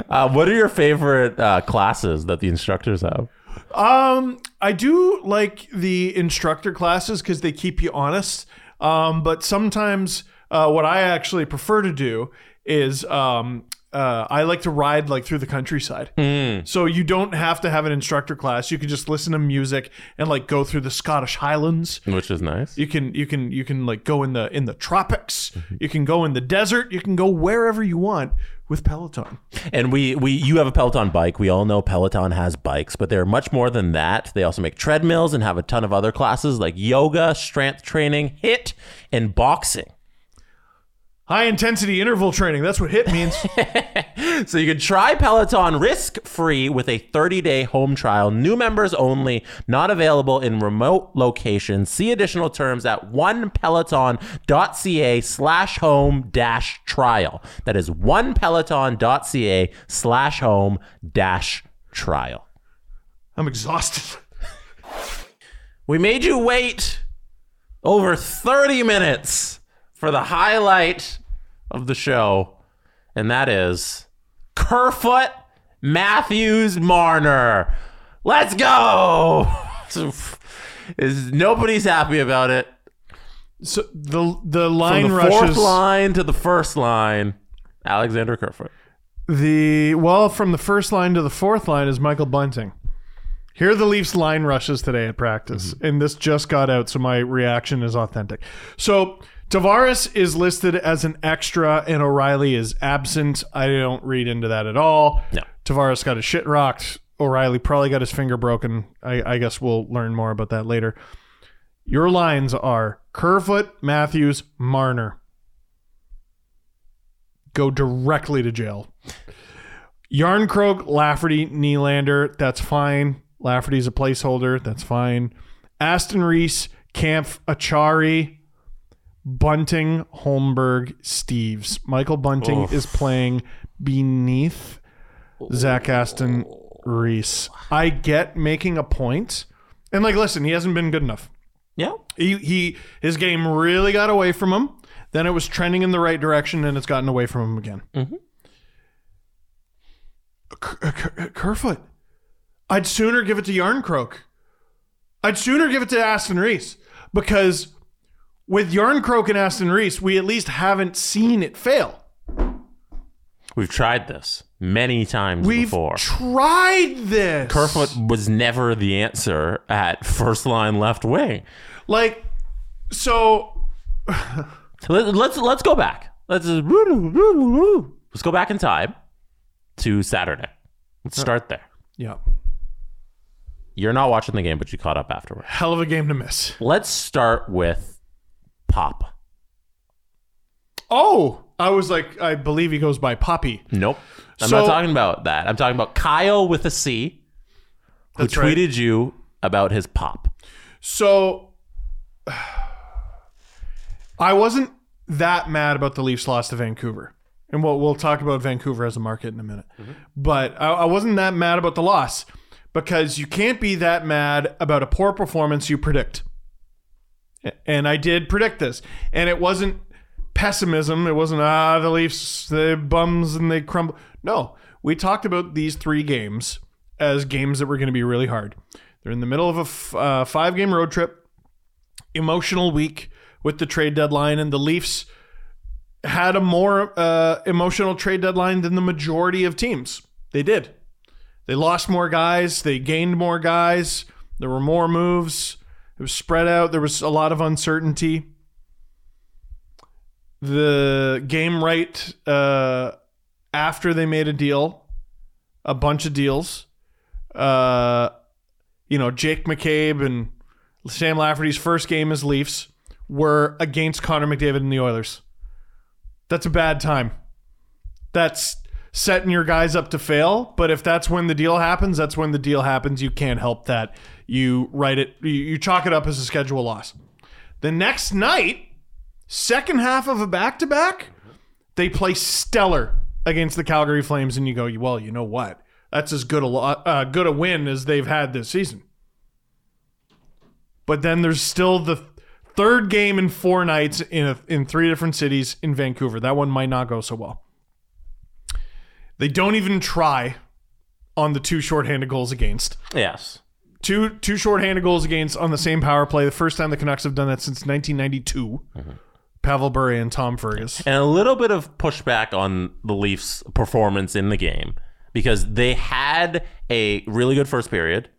Uh, what are your favorite uh, classes that the instructors have? Um, I do like the instructor classes because they keep you honest. Um, but sometimes uh, what I actually prefer to do is um, uh, I like to ride like through the countryside. So you don't have to have an instructor class. You can just listen to music and like go through the Scottish Highlands. Which is nice. You can you can you can like go in the in the tropics. You can go in the desert. You can go wherever you want with Peloton. And we, we you have a Peloton bike. We all know Peloton has bikes, but they're much more than that. They also make treadmills and have a ton of other classes like yoga, strength training, HIIT, and boxing. High intensity interval training. That's what HIIT means. So you can try Peloton risk free with a 30 day home trial. New members only, not available in remote locations. See additional terms at onepeloton.ca slash home dash trial. That is onepeloton.ca slash home dash trial. I'm exhausted. We made you wait over 30 minutes for the highlight of the show, and that is Kerfoot Matthews Marner. Let's go! Is nobody's happy about it. So the the line From the fourth rushes. line to the first line, Alexander Kerfoot. The well, from the first line to the fourth line is Michael Bunting. Here are the Leafs line rushes today at practice, mm-hmm. and this just got out, so my reaction is authentic. So Tavares is listed as an extra, and O'Reilly is absent. I don't read into that at all. No. Tavares got his shit rocked. O'Reilly probably got his finger broken. I, I guess we'll learn more about that later. Your lines are Kerfoot, Matthews, Marner. Go directly to jail. Jarnkrok, Lafferty, Nylander, that's fine. Lafferty's a placeholder, that's fine. Aston Reese, Kampf, Acciari, Bunting, Holmberg, Steeves. Michael Bunting Oof. is playing beneath Zach Aston Reese. I get making a point. And like listen, he hasn't been good enough. Yeah. He, he his game really got away from him. Then it was trending in the right direction, and it's gotten away from him again. Mm-hmm. Ker- Ker- uh, uh, Kerfoot, I'd sooner give it to Jarnkrok. I'd sooner give it to Aston Reese because with Jarnkrok and Aston Reese, we at least haven't seen it fail. We've tried this many times We've before. tried this. Kerfoot was never the answer at first line left wing. like, so Let, let's let's go back. Let's just, let's go back in time to Saturday. Let's start there. yeah, You're not watching the game, but you caught up afterward. hell of a game to miss. Let's start with Pop. Oh, I was like, I believe he goes by Poppy. Nope. I'm So- not talking about that. I'm talking about Kyle with a C, who That's right. tweeted you about his pop. So I wasn't that mad about the Leafs loss to Vancouver. And we'll, we'll talk about Vancouver as a market in a minute. Mm-hmm. But I, I wasn't that mad about the loss because you can't be that mad about a poor performance you predict. And I did predict this. And it wasn't pessimism. It wasn't, ah, the Leafs, the bums and they crumble. No, we talked about these three games as games that were going to be really hard. They're in the middle of a f- uh, five game road trip, emotional week with the trade deadline, and the Leafs had a more uh, emotional trade deadline than the majority of teams. They did. They lost more guys, they gained more guys, there were more moves, it was spread out, there was a lot of uncertainty. The game right uh, after they made a deal, a bunch of deals. Uh, you know, Jake McCabe and Sam Lafferty's first game as Leafs were against Connor McDavid and the Oilers. That's a bad time. That's setting your guys up to fail. But if that's when the deal happens, that's when the deal happens. You can't help that. You write it, you, chalk it up as a schedule loss. The next night, second half of a back to back, they play stellar against the Calgary Flames, and you go, well, you know what? That's as good a lo- uh, good a win as they've had this season. But then there's still the third game in four nights in a, in three different cities in Vancouver. That one might not go so well. They don't even try on the two shorthanded goals against. Yes. Two two shorthanded goals against on the same power play. The first time the Canucks have done that since 1992. Pavel Bure and Tom Fergus. And a little bit of pushback on the Leafs' performance in the game because they had a really good first period.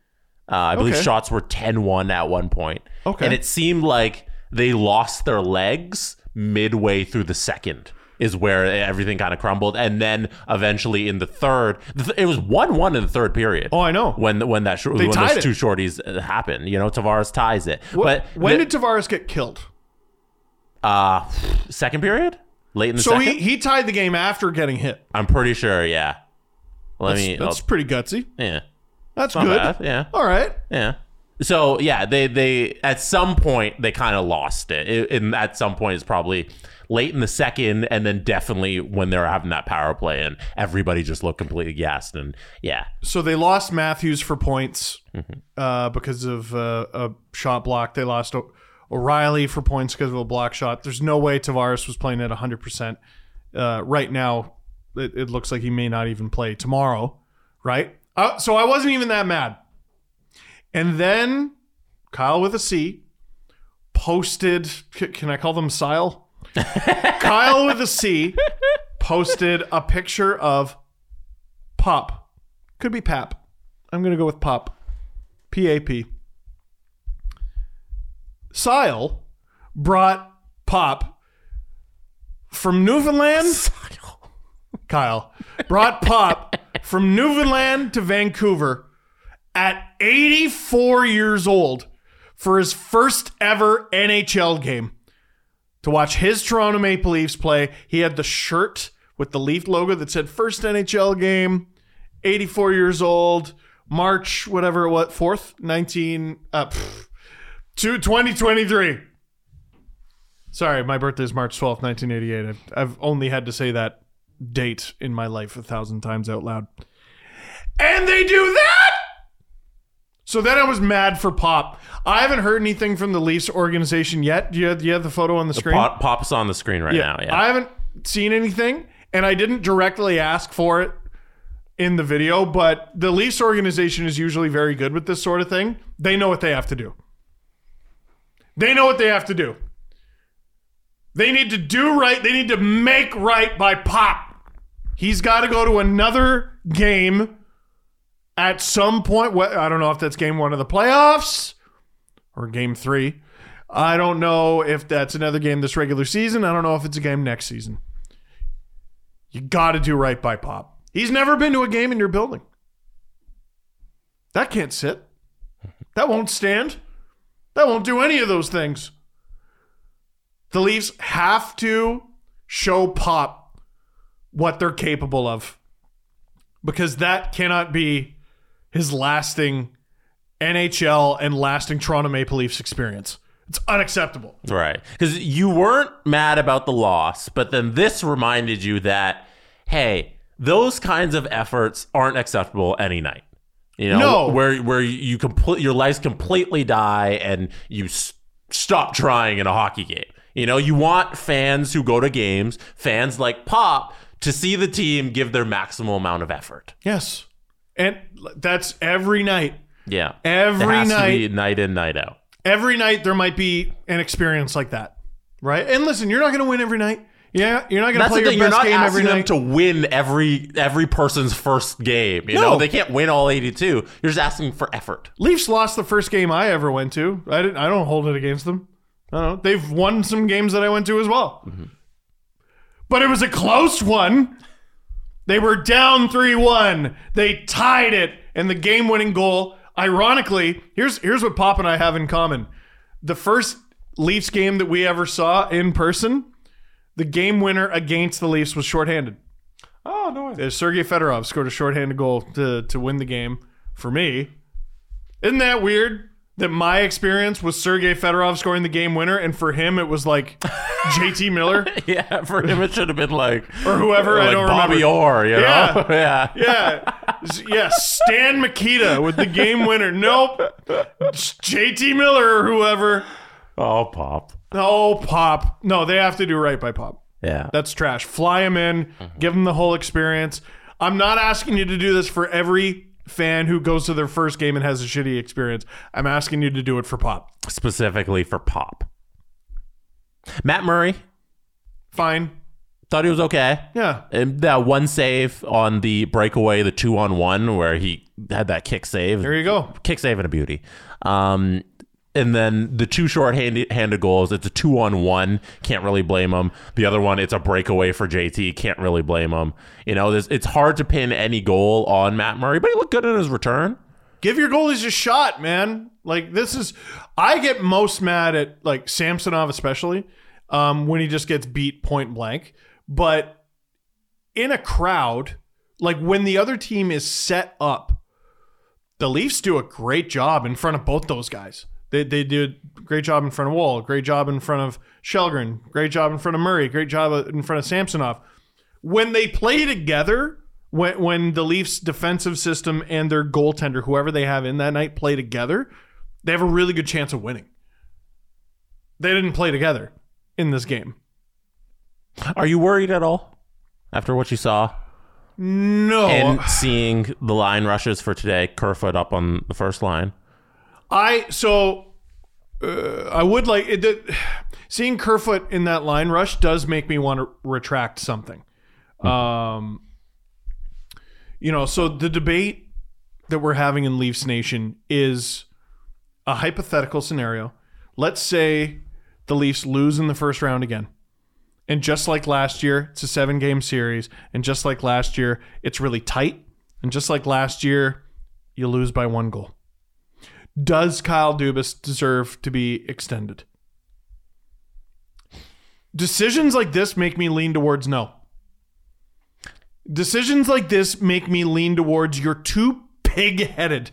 Uh, I believe Okay. shots were 10 1 at one point. Okay. And it seemed like they lost their legs midway through the second, is where everything kind of crumbled. And then eventually in the third, it was 1 1 in the third period. Oh, I know. When when that when those two shorties uh, happened, you know, Tavares ties it. What- but when the- did Tavares get killed? uh second period, late in the So second. he, he tied the game after getting hit. I'm pretty sure, yeah. Let That's, me. that's I'll- pretty gutsy. yeah, That's good. bad. Yeah, All right. yeah. So yeah, they they at some point they kind of lost it. it. And at some point it's probably late in the second, and then definitely when they were having that power play, and everybody just looked completely gassed. And yeah, So they lost Matthews for points Mm-hmm. uh, because of uh, a shot block. They lost o- O'Reilly for points because of a block shot. There's no way Tavares was playing at 100%. Uh, right now, it, it looks like he may not even play tomorrow, right? Uh, so I wasn't even that mad. And then Kyle with a C posted, c- can I call them Sile? Kyle with a C posted a picture of Pop. Could be Pap. I'm going to go with Pop. P A P. Sile brought Pop from Newfoundland. Kyle brought Pop from Newfoundland to Vancouver at 84 years old for his first ever NHL game to watch his Toronto Maple Leafs play. He had the shirt with the Leaf logo that said first NHL game, 84 years old, March, whatever, what, 4th, 19, uh, pff, to 2023. Sorry, my birthday is March 12th, 1988. I've, I've only had to say that date in my life a thousand times out loud. And they do that! So then I was mad for Pop. I haven't heard anything from the Leafs organization yet. Do you have, do you have the photo on the screen? Pop, Pop's on the screen right now. Yeah, I haven't seen anything, and I didn't directly ask for it in the video, but the Leafs organization is usually very good with this sort of thing. They know what they have to do. They know what they have to do. They need to do right. They need to make right by Pop. He's got to go to another game at some point. I don't know if that's game one of the playoffs or game three. I don't know if that's another game this regular season. I don't know if it's a game next season. You got to do right by Pop. He's never been to a game in your building. That can't sit. That won't stand. That won't do any of those things. The Leafs have to show Pop what they're capable of because that cannot be his lasting NHL and lasting Toronto Maple Leafs experience. It's unacceptable. Right. Because you weren't mad about the loss, but then this reminded you that, hey, those kinds of efforts aren't acceptable any night. You know, No. where where you complete your lives completely die and you s- stop trying in a hockey game. You know, you want fans who go to games, fans like Pop, to see the team give their maximal amount of effort. Yes. And that's every night. Yeah, Every night. night in, night out. Every night there might be an experience like that. Right? And listen, you're not going to win every night. Yeah, you're not going to play your thing. You're best not game every night. to win every every person's first game. You No. know, they can't win all 82. You're just asking for effort. Leafs lost the first game I ever went to. I didn't. I don't hold it against them. I don't know. They've won some games that I went to as well. Mm-hmm. But it was a close one. They were down 3-1. They tied it and the game-winning goal. Ironically, here's here's what Pop and I have in common. The first Leafs game that we ever saw in person, the game winner against the Leafs was shorthanded. Oh, Oh no! Uh, Sergei Fedorov scored a shorthanded goal to to win the game for me. Isn't that weird? That my experience was Sergei Fedorov scoring the game winner, and for him it was like JT Miller Yeah, for him it should have been like or whoever. I like don't Bobby remember. Orr. You Yeah. know? yeah. Yeah, S- yeah. Stan Mikita with the game winner. Nope. JT Miller or whoever. Oh, pop. Oh, Pop. No, they have to do right by Pop. Yeah. That's trash. Fly him in, give him the whole experience. I'm not asking you to do this for every fan who goes to their first game and has a shitty experience. I'm asking you to do it for Pop. Specifically for pop. Matt Murray Fine. thought he was okay. Yeah. And that one save on the breakaway, the two on one, where he had that kick save. There you go. kick save and a beauty. Um, and then the two short-handed goals, it's a two on one. Can't really blame him. The other one, it's a breakaway for JT. Can't really blame him. You know, it's hard to pin any goal on Matt Murray, but he looked good in his return. Give your goalies a shot, man. Like this is I get most mad at like Samsonov especially um, when he just gets beat point blank. But in a crowd, like when the other team is set up, the Leafs do a great job in front of both those guys. They they do a great job in front of Woll, great job in front of Kallgren, great job in front of Murray, great job in front of Samsonov. When they play together, when when the Leafs defensive system and their goaltender, whoever they have in that night, play together, they have a really good chance of winning. They didn't play together in this game. Are you worried at all after what you saw No, and seeing the line rushes for today? Kerfoot up on the first line. I so uh, I would like it. That, seeing Kerfoot in that line rush does make me want to retract something. Um, you know, so the debate that we're having in Leafs Nation is a hypothetical scenario. Let's say the Leafs lose in the first round again. And just like last year, it's a seven game series. And just like last year, it's really tight. And just like last year, you lose by one goal. Does Kyle Dubas deserve to be extended? Decisions like this make me lean towards no. Decisions like this make me lean towards you're too pig headed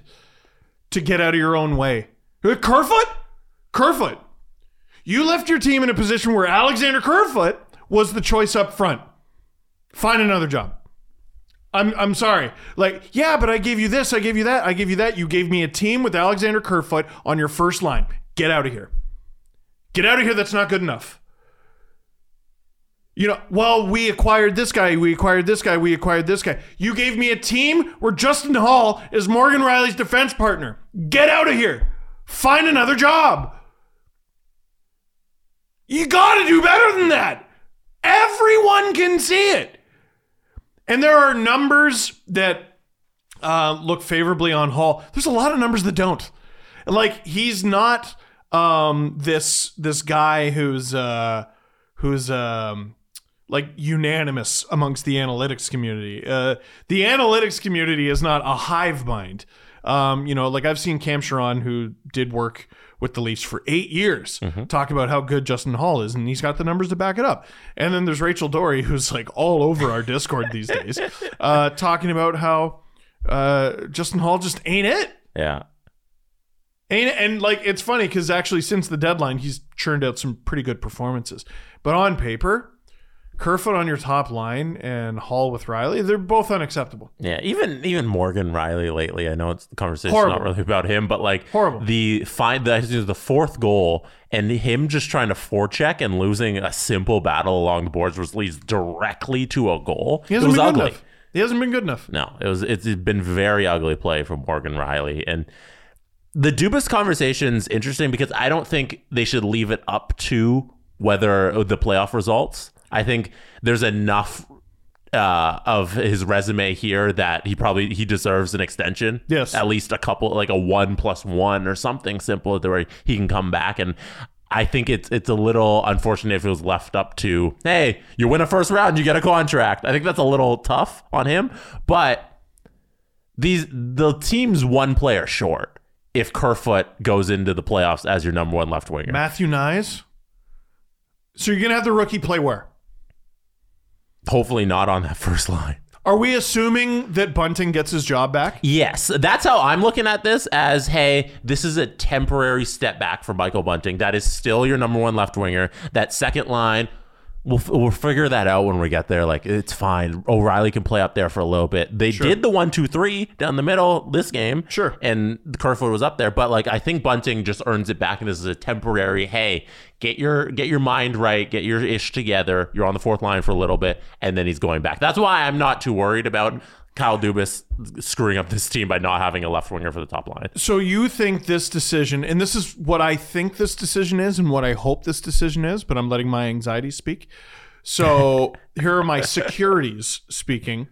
to get out of your own way. Uh, Kerfoot? Kerfoot. You left your team in a position where Alexander Kerfoot was the choice up front. Find another job. I'm I'm sorry. Like, yeah, but I gave you this, I gave you that, I gave you that. You gave me a team with Alexander Kerfoot on your first line. Get out of here. Get out of here. That's not good enough. You know, well, we acquired this guy, we acquired this guy, we acquired this guy. You gave me a team where Justin Holl is Morgan Rielly's defense partner. Get out of here. Find another job. You got to do better than that. Everyone can see it. And there are numbers that uh, look favorably on Holl. There's a lot of numbers that don't. Like he's not um, this this guy who's uh, who's um, like unanimous amongst the analytics community. Uh, the analytics community is not a hive mind. Um, you know, like I've seen Cam Charron, who did work with the Leafs for eight years, talk about how good Justin Holl is, and he's got the numbers to back it up. And then there's Rachel Doerrie, who's like all over our Discord these days, uh, talking about how uh, Justin Holl just ain't it. Yeah. Ain't it? And like it's funny because actually since the deadline, he's churned out some pretty good performances. But on paper, Kerfoot on your top line and Holl with Rielly, they're both unacceptable. Yeah, even even Morgan Rielly lately. I know it's the conversation's Horrible. not really about him, but like Horrible. the find the, the fourth goal and him just trying to forecheck and losing a simple battle along the boards which leads directly to a goal. He hasn't was been good enough. He hasn't been good enough. No, it was it's been very ugly play from Morgan Rielly and the Dubas conversation's interesting because I don't think they should leave it up to whether the playoff results. I think there's enough uh, of his resume here that he probably he deserves an extension. Yes. at least a couple, like a one plus one or something simple, to where he can come back. And I think it's it's a little unfortunate if it was left up to, hey, you win a first round, you get a contract. I think that's a little tough on him, but these the team's one player short if Kerfoot goes into the playoffs as your number one left winger. Matthew Knies. So you're gonna have the rookie play where? Hopefully not on that first line. Are we assuming that Bunting gets his job back? Yes, that's how I'm looking at this as hey, this is a temporary step back for Michael Bunting. That is still your number one left winger. That second line, we'll, we'll figure that out when we get there. Like, it's fine. O'Reilly can play up there for a little bit. They did the one, two, three down the middle this game. Sure. And Kerfoot was up there. But, like, I think Bunting just earns it back. And this is a temporary, hey, get your get your mind right, get your ish together. You're on the fourth line for a little bit. And then he's going back. That's why I'm not too worried about Kyle Dubas screwing up this team by not having a left winger for the top line. So you think this decision, and this is what I think this decision is, and what I hope this decision is, but I'm letting my anxiety speak. So here are my securities speaking.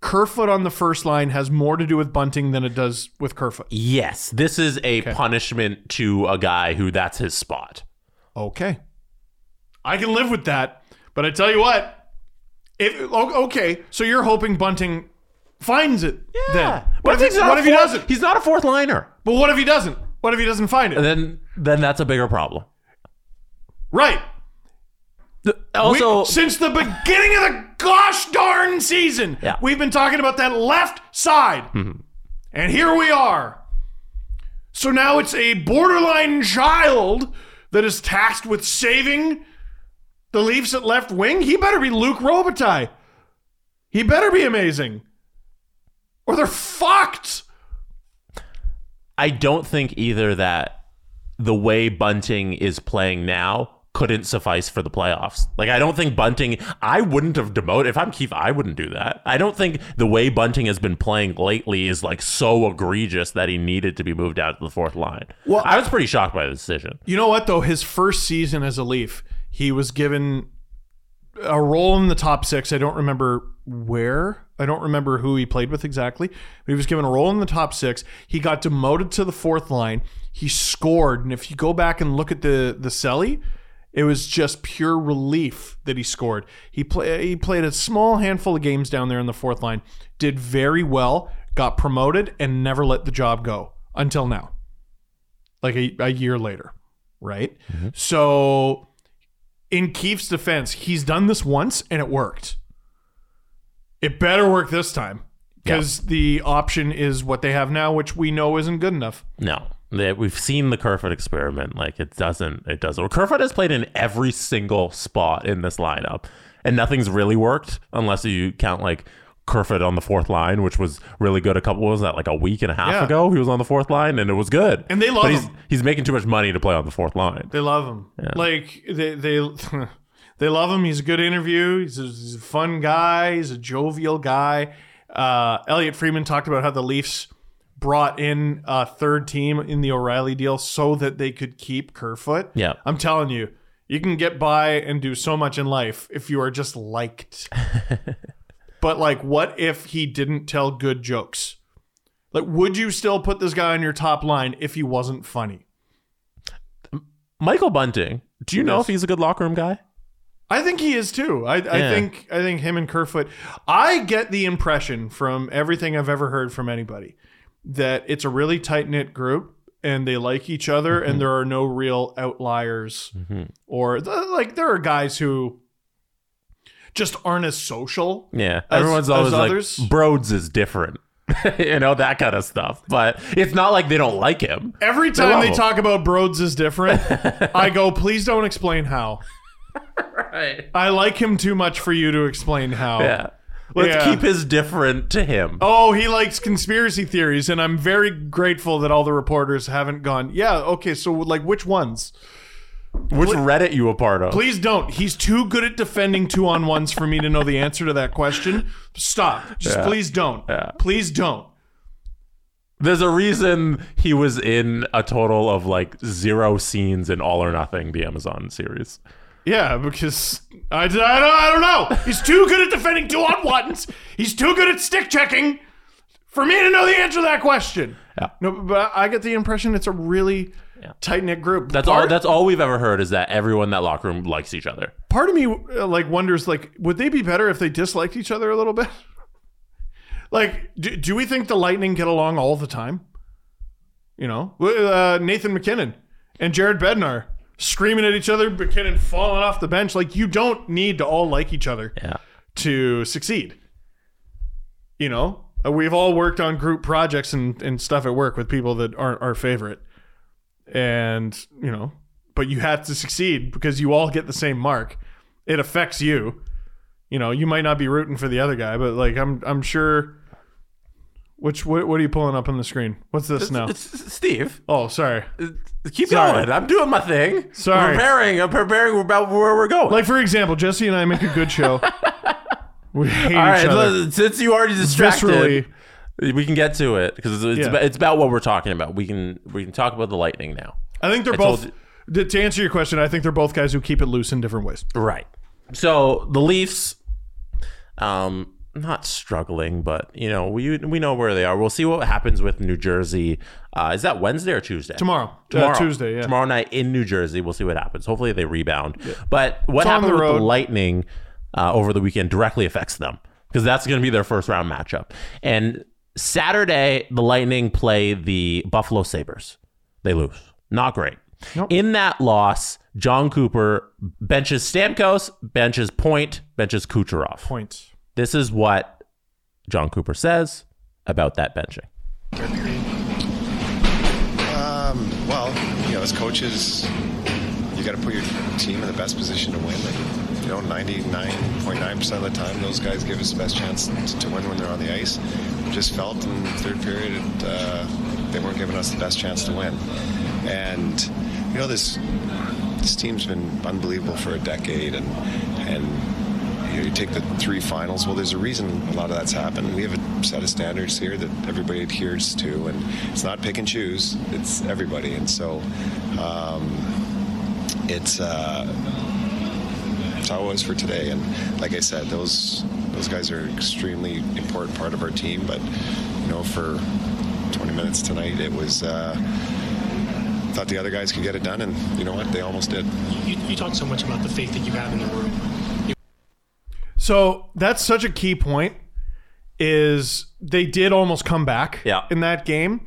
Kerfoot on the first line has more to do with Bunting than it does with Kerfoot. Yes, this is a punishment to a guy who that's his spot. Okay. I can live with that, but I tell you what, if okay, so you're hoping Bunting finds it then. What if, Bunting's he, not what a if he fourth- doesn't? He's not a fourth liner. But what if he doesn't? What if he doesn't find it? Then then that's a bigger problem. Right. We- Also, since the beginning of the gosh darn season, Yeah. Mm-hmm. we've been talking about that left side. And here we are. So now it's a borderline child that is tasked with saving the Leafs at left wing. He better be Luc Robitaille. He better be amazing. Or they're fucked. I don't think either that the way Bunting is playing now couldn't suffice for the playoffs. Like I don't think Bunting I wouldn't have demoted if I'm Keefe, I wouldn't do that. I don't think the way Bunting has been playing lately is like so egregious that he needed to be moved out to the fourth line. Well- I was pretty shocked by the decision. You know what, though? His first season as a Leaf, he was given a role in the top six. I don't remember where. I don't remember who he played with exactly. But he was given a role in the top six. He got demoted to the fourth line. He scored, and if you go back and look at the the celly, it was just pure relief that he scored. He play, he played a small handful of games down there in the fourth line. Did very well. Got promoted and never let the job go until now. Like a, a year later, right? Mm-hmm. So in Keefe's defense, he's done this once and it worked. It better work this time because the option is what they have now, which we know isn't good enough. No. They- We've seen the Kerfoot experiment. Like it doesn't, it doesn't. Kerfoot has played in every single spot in this lineup, and nothing's really worked unless you count like Kerfoot on the fourth line, which was really good. A couple what was that like a week and a half Yeah. ago? He was on the fourth line, and it was good. And they love but he's, him. He's making too much money to play on the fourth line. They love him. Like they they they love him. He's a good interview. He's a, he's a fun guy. He's a jovial guy. Uh, Elliotte Friedman talked about how the Leafs brought in a third team in the O'Reilly deal so that they could keep Kerfoot. Yeah. I'm telling you, you can get by and do so much in life if you are just liked. but like, what if he didn't tell good jokes? Like, would you still put this guy on your top line if he wasn't funny? Michael Bunting. Do you know if he's a good locker room guy? I think he is too. I, I think I think him and Kerfoot. I get the impression from everything I've ever heard from anybody that it's a really tight knit group and they like each other Mm-hmm. and there are no real outliers or th- like there are guys who just aren't as social. Yeah, As- everyone's as always like others? Broads is different, you know that kind of stuff. But it's not like they don't like him. Every time love they talk about Broads is different, I go, please don't explain how. Right. I like him too much for you to explain how. Yeah. Let's Yeah. keep his different to him. Oh, he likes conspiracy theories, and I'm very grateful that all the reporters haven't gone. Yeah, okay, so like which ones? Which Reddit you a part of? Please don't. He's too good at defending two on ones for me to know the answer to that question. Stop. Just Yeah. please don't. Yeah. Please don't. There's a reason he was in a total of like zero scenes in All or Nothing, the Amazon series. Yeah, because I, I, don't, I don't know. He's too good at defending two on ones. He's too good at stick checking for me to know the answer to that question. Yeah. No, but I get the impression it's a really tight knit group. That's all. That's all we've ever heard is that everyone in that locker room likes each other. part of me uh, like wonders like would they be better if they disliked each other a little bit like do, do we think the lightning get along all the time you know uh, nathan mackinnon and jared bednar screaming at each other mackinnon falling off the bench like you don't need to all like each other Yeah. to succeed You know, Uh, we've all worked on group projects and, and stuff at work with people that aren't our favorite. And, you know, but you have to succeed because you all get the same mark. It affects you. You know, you might not be rooting for the other guy, but like I'm I'm sure which what, what are you pulling up on the screen? What's this now? It's Steve. Oh, sorry. Uh, keep Sorry. going. I'm doing my thing. Sorry. I'm preparing. I'm preparing about where we're going. Like for example, Jesse and I make a good show. we hate All right, each other. listen, since you already distracted, Viscerally. We can get to it because it's, Yeah. about, it's about what we're talking about. We can we can talk about the lightning now. I think they're I told both. To to answer your question, I think they're both guys who keep it loose in different ways. Right. So the Leafs, um, not struggling, but you know we we know where they are. We'll see what happens with New Jersey. Uh, is that Wednesday or Tuesday? Tomorrow, Uh, Tomorrow, Tuesday, yeah. Tomorrow night in New Jersey. We'll see what happens. Hopefully they rebound. But what It's on happened the with the. Lightning uh, over the weekend directly affects them because that's going to be their first round matchup. And Saturday, the Lightning play the Buffalo Sabres. They lose. Not great. In that loss, Jon Cooper benches Stamkos, benches Point, benches Kucherov. Points. This is what Jon Cooper says about that benching. Um, well, you know, as coaches, you got to put your team in the best position to win. And, you know, 99.9% of the time, those guys give us the best chance to win when they're on the ice. Just felt in the third period uh, they weren't giving us the best chance to win. And, you know, this this team's been unbelievable for a decade, and and you, know, you take the three finals. Well, there's a reason a lot of that's happened. We have a set of standards here that everybody adheres to, and it's not pick and choose. It's everybody, and so um, it's. Uh, that's how it was for today, and like I said, those those guys are an extremely important part of our team. But you know, for 20 minutes tonight, it was. Uh, thought the other guys could get it done, and you know what? They almost did. You, you talk so much about the faith that you have in the room. So that's such a key point. Is they did almost come back Yeah. in that game,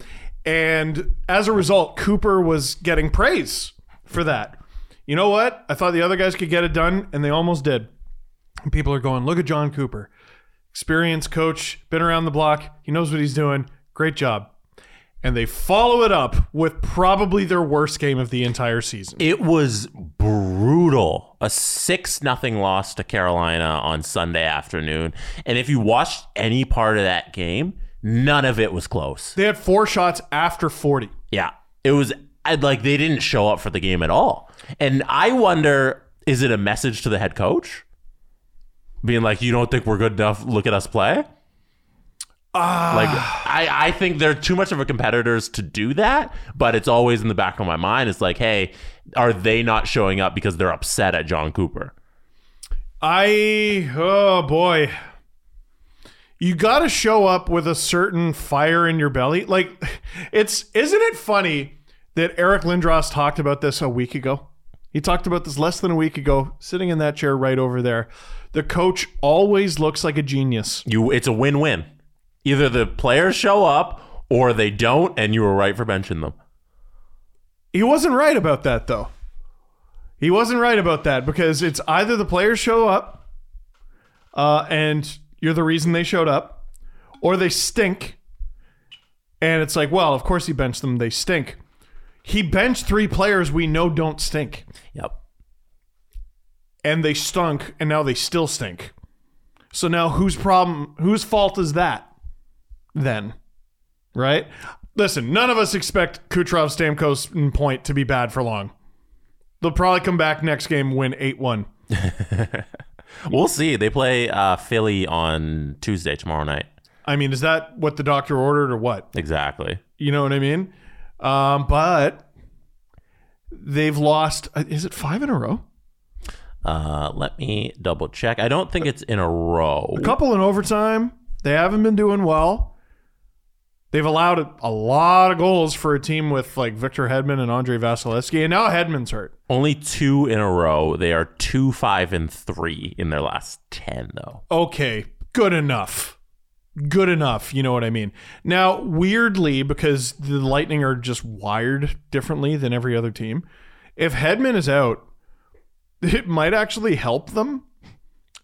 and as a result, Cooper was getting praise for that. You know what? I thought the other guys could get it done, and they almost did. And people are going, "Look at Jon Cooper, experienced coach, been around the block. He knows what he's doing. Great job." And they follow it up with probably their worst game of the entire season. It was brutal. A six nothing loss to Carolina on Sunday afternoon. And if you watched any part of that game, none of it was close. They had four shots after 40. Yeah. It was I'd like they didn't show up for the game at all. And I wonder, is it a message to the head coach? Being like, you don't think we're good enough, look at us play? Ah. like I, I think they're too much of a competitors to do that, but it's always in the back of my mind. It's like, hey, are they not showing up because they're upset at Jon Cooper? I oh boy. You got to show up with a certain fire in your belly. Like it's isn't it funny that Eric Lindros talked about this a week ago? He talked about this less than a week ago, sitting in that chair right over there. The coach always looks like a genius. You it's a win-win. Either the players show up or they don't, and you were right for benching them. He wasn't right about that though. He wasn't right about that because it's either the players show up, uh, and you're the reason they showed up, or they stink. And it's like, well, of course he benched them. They stink. He benched three players we know don't stink, Yep. and they stunk, and now they still stink. So now whose problem? Whose fault is that? Then, right? Listen, none of us expect Kucherov, Stamkos, and Point to be bad for long. They'll probably come back next game, win eight one. We'll see. They play uh, Philly on Tuesday tomorrow night. I mean, is that what the doctor ordered or what? Exactly. You know what I mean? Um, but they've lost. uh, Is it five in a row? Uh, let me double check. I don't think it's in a row. A couple in overtime. They haven't been doing well. They've allowed a, a lot of goals for a team with like Victor Hedman and Andrei Vasilevskiy, and now Hedman's hurt. Only two in a row. They are two, five, and three in their last ten, though. okay, good enough. Good enough. You know what I mean? Now, weirdly, because the Lightning are just wired differently than every other team, if Hedman is out, it might actually help them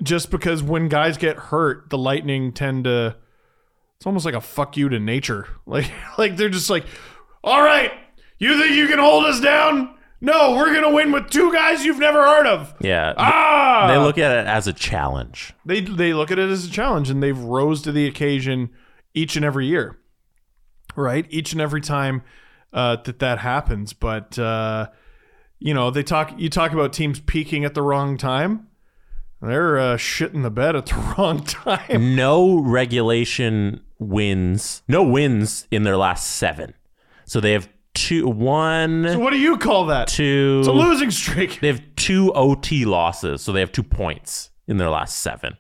just because when guys get hurt, the Lightning tend to It's almost like a fuck you to nature. Like like they're just like, all right, you think you can hold us down? No, we're gonna win with two guys you've never heard of. Yeah. Ah, They look at it as a challenge. they they look at it as a challenge and they've rose to the occasion each and every year right each and every time uh, that that happens but uh, you know they talk you talk about teams peaking at the wrong time they're uh, shitting the bed at the wrong time No regulation wins. No wins in their last seven. So they have two, one, so what do you call that two. it's a losing streak They have two OT losses, so they have two points in their last seven.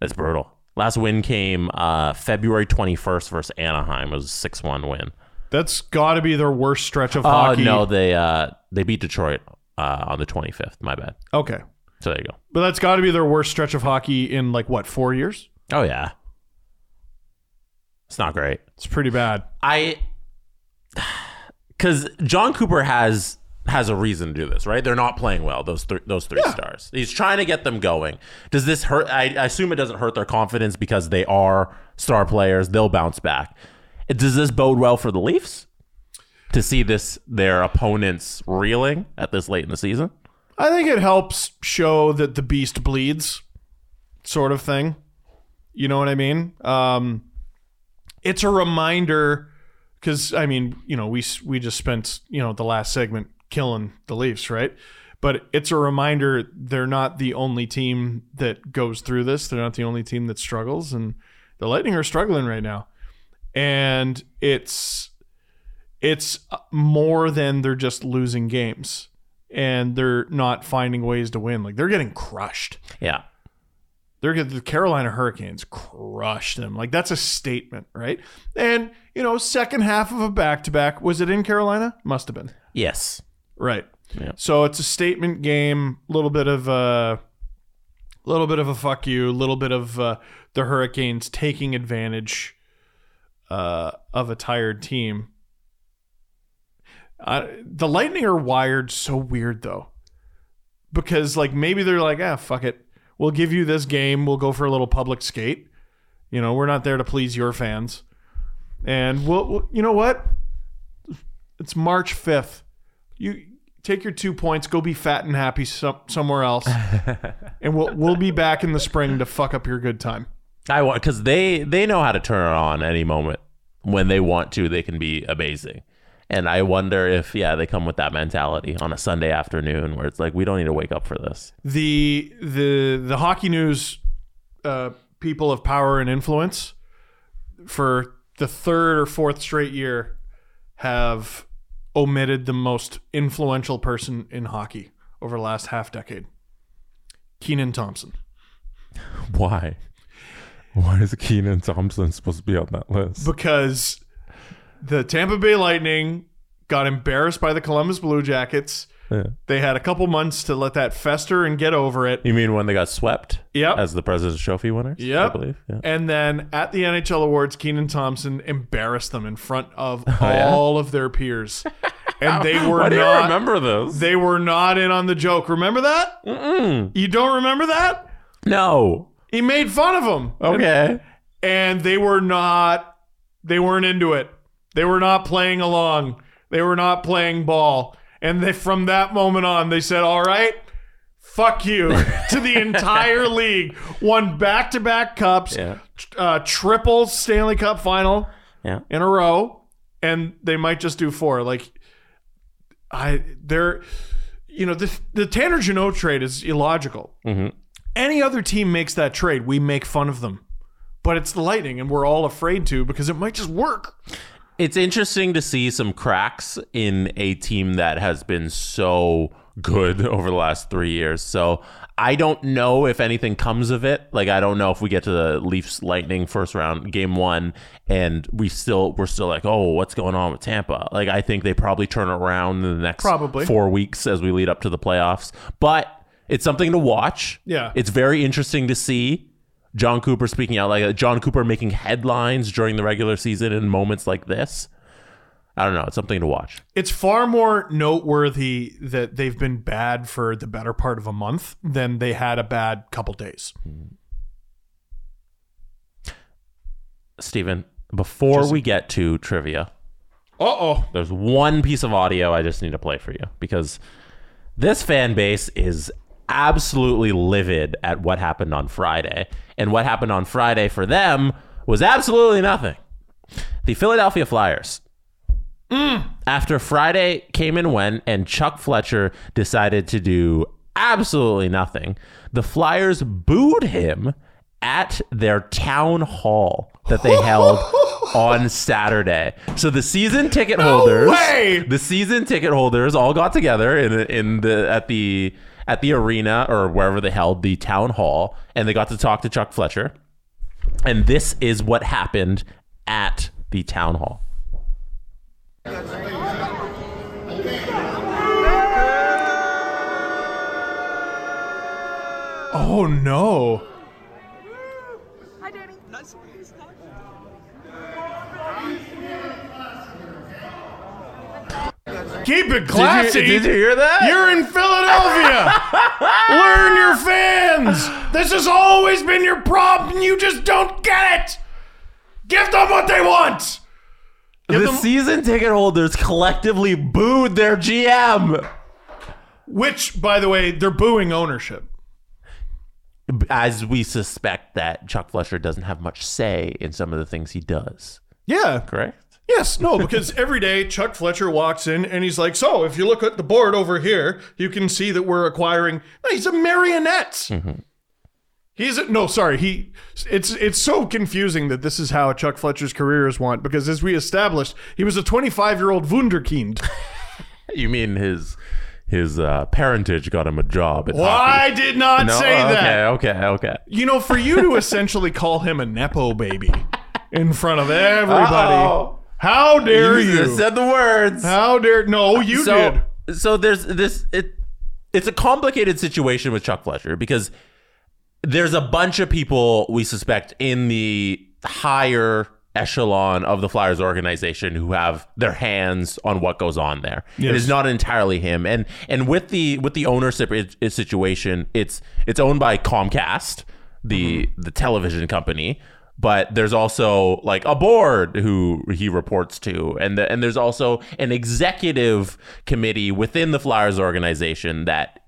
That's brutal. Last win came uh, February 21st versus Anaheim. It was a 6 1 win. that's got to be their worst stretch of Oh, hockey no, they uh, they beat Detroit uh, on the 25th. My bad. okay So there you go. but that's got to be their worst stretch of hockey in like what four years Oh, yeah. It's not great. it's pretty bad I because Jon Cooper has has a reason to do this, right? They're not playing well. Those three those three stars. He's trying to get them going. Does this hurt? I, I assume it doesn't hurt their confidence because they are star players. They'll bounce back. Does this bode well for the Leafs to see this their opponents reeling at this late in the season? I think it helps show that the beast bleeds, sort of thing. You know what I mean? Um, it's a reminder because I mean, you know, we we just spent you know the last segment killing the Leafs, right? But it's a reminder they're not the only team that goes through this. They're not the only team that struggles, and the Lightning are struggling right now. And it's it's uh, more than they're just losing games and they're not finding ways to win. Like they're getting crushed. Yeah. They're the Carolina Hurricanes crushed them. Like that's a statement, right? And you know, second half of a back to back. Was it in Carolina? Must have been. Yes. Right. Yeah. So it's a statement game. A little bit of a little bit of a fuck you. A little bit of uh, the Hurricanes taking advantage uh, of a tired team. Uh, the Lightning are wired so weird though, because like maybe they're like, ah, fuck it, we'll give you this game. We'll go for a little public skate. You know, we're not there to please your fans, and we'll, we'll you know what? It's March fifth. You take your two points, go be fat and happy some, somewhere else, and we'll we'll be back in the spring to fuck up your good time. I want because they they know how to turn it on any moment when they want to. They can be amazing, and I wonder if yeah they come with that mentality on a Sunday afternoon where it's like we don't need to wake up for this. the the the hockey news uh, people of power and influence for the third or fourth straight year have omitted the most influential person in hockey over the last half decade Kenan Thompson Why? Why is Kenan Thompson supposed to be on that list? because the tampa bay lightning got embarrassed by the columbus blue jackets Yeah. they had a couple months to let that fester and get over it You mean when they got swept? Yep. As the President's Trophy winners? Yep. I believe. Yeah. And then at the NHL Awards, Kenan Thompson embarrassed them in front of Oh, yeah? all of their peers. And they were Why do not remember those? they were not in on the joke. Remember that? Mm-mm. You don't remember that? no. He made fun of them. Okay. And they were not they weren't into it. They were not playing along. They were not playing ball. And they from that moment on they said, "All right, fuck you to the entire league. Won back-to-back cups, Yeah. uh, triple Stanley Cup final Yeah. in a row, and they might just do four. Like, I they're, you know, the the Tanner Jeannot trade is illogical. Any other team makes that trade, we make fun of them, but it's the Lightning, and we're all afraid to because it might just work. It's interesting to see some cracks in a team that has been so good over the last three years. So I don't know if anything comes of it. Like I don't know if we get to the Leafs Lightning first round game one and we still we're still like, oh, what's going on with Tampa? Like I think they probably turn around in the next Probably. four weeks as we lead up to the playoffs. But it's something to watch. Yeah. It's very interesting to see. Jon Cooper speaking out like Jon Cooper making headlines during the regular season in moments like this. I don't know. It's something to watch. It's far more noteworthy that they've been bad for the better part of a month than they had a bad couple days. Steven, before we get to trivia, Uh oh. there's one piece of audio I just need to play for you because this fan base is absolutely livid at what happened on Friday. And what happened on Friday for them was absolutely nothing. The Philadelphia Flyers. Mm, after Friday came and went, and Chuck Fletcher decided to do absolutely nothing, the Flyers booed him at their town hall that they held on Saturday. So the season ticket holders, way! the season ticket holders, all got together in in the at the at the arena or wherever they held the town hall, and they got to talk to Chuck Fletcher. And this is what happened at the town hall. Oh no. Keep it classy. Did you, did you hear that? You're in Philadelphia. Learn your fans. This has always been your problem. You just don't get it. Give them what they want. Give the them- season ticket holders collectively booed their GM. Which, by the way, they're booing ownership. As we suspect that Chuck Fletcher doesn't have much say in some of the things he does. Yeah. Correct? Yes, no, because every day Chuck Fletcher walks in and he's like, So, if you look at the board over here, you can see that we're acquiring. No, he's a marionette. He's a, no, sorry. He it's it's so confusing that this is how Chuck Fletcher's career is went because as we established, he was a 25 year old wunderkind. You mean his his uh, parentage got him a job at Well, I did not No? say that. Okay, okay, okay. You know, for you to essentially call him a nepo baby in front of everybody, Uh-oh. How dare You you? said the words. How dare no? Oh, you so, did. So there's this. It it's a complicated situation with Chuck Fletcher because there's a bunch of people we suspect in the higher echelon of the Flyers organization who have their hands on what goes on there. It Yes. is not entirely him, and and with the with the ownership situation, it's it's owned by Comcast, the mm-hmm. the television company. But there's also like a board who he reports to, and the, and there's also an executive committee within the Flyers organization that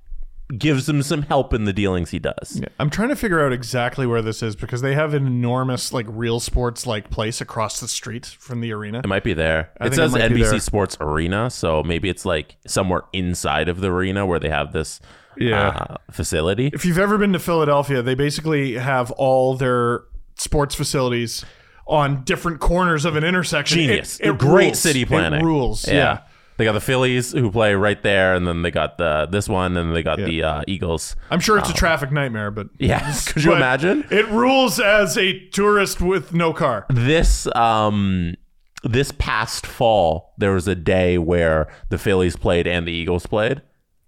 gives him some help in the dealings he does. I'm trying to figure out exactly where this is because they have an enormous like real sports like place across the street from the arena. It might be there. I it think it says NBC there. Sports Arena, so maybe it's like somewhere inside of the arena where they have this Yeah. uh, facility. If you've ever been to Philadelphia, they basically have all their sports facilities on different corners of an intersection. It- Genius. It, Great rules. city planning. It rules. Yeah. They got the Phillies who play right there, and then they got the this one, and they got the uh, Eagles. I'm sure it's a traffic nightmare, but Yeah, could you imagine? It rules as a tourist with no car. This um this past fall, there was a day where the Phillies played and the Eagles played.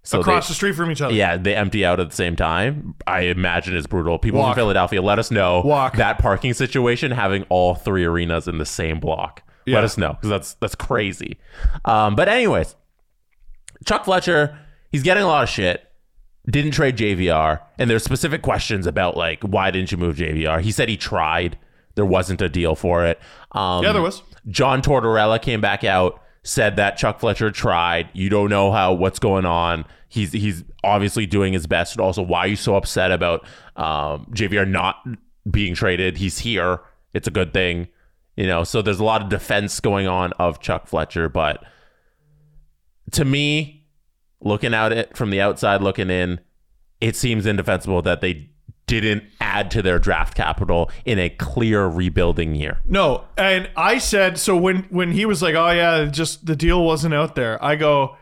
So across they- the street from each other. Yeah, they empty out at the same time. I imagine it's brutal. People Walk. from Philadelphia, let us know Walk. that parking situation having all three arenas in the same block. Yeah. Let us know because that's that's crazy. Um, but anyways, Chuck Fletcher, he's getting a lot of shit. Didn't trade JVR, and there's specific questions about like why didn't you move JVR? He said he tried. There wasn't a deal for it. Um, Yeah, there was. John Tortorella came back out, said that Chuck Fletcher tried. You don't know how what's going on. He's he's obviously doing his best. And also, why are you so upset about um, JVR not being traded? He's here. It's a good thing, you know. So there's a lot of defense going on of Chuck Fletcher, but to me, looking at it from the outside, looking in, it seems indefensible that they didn't add to their draft capital in a clear rebuilding year. No, and I said so when when he was like, "Oh yeah, just the deal wasn't out there." I go,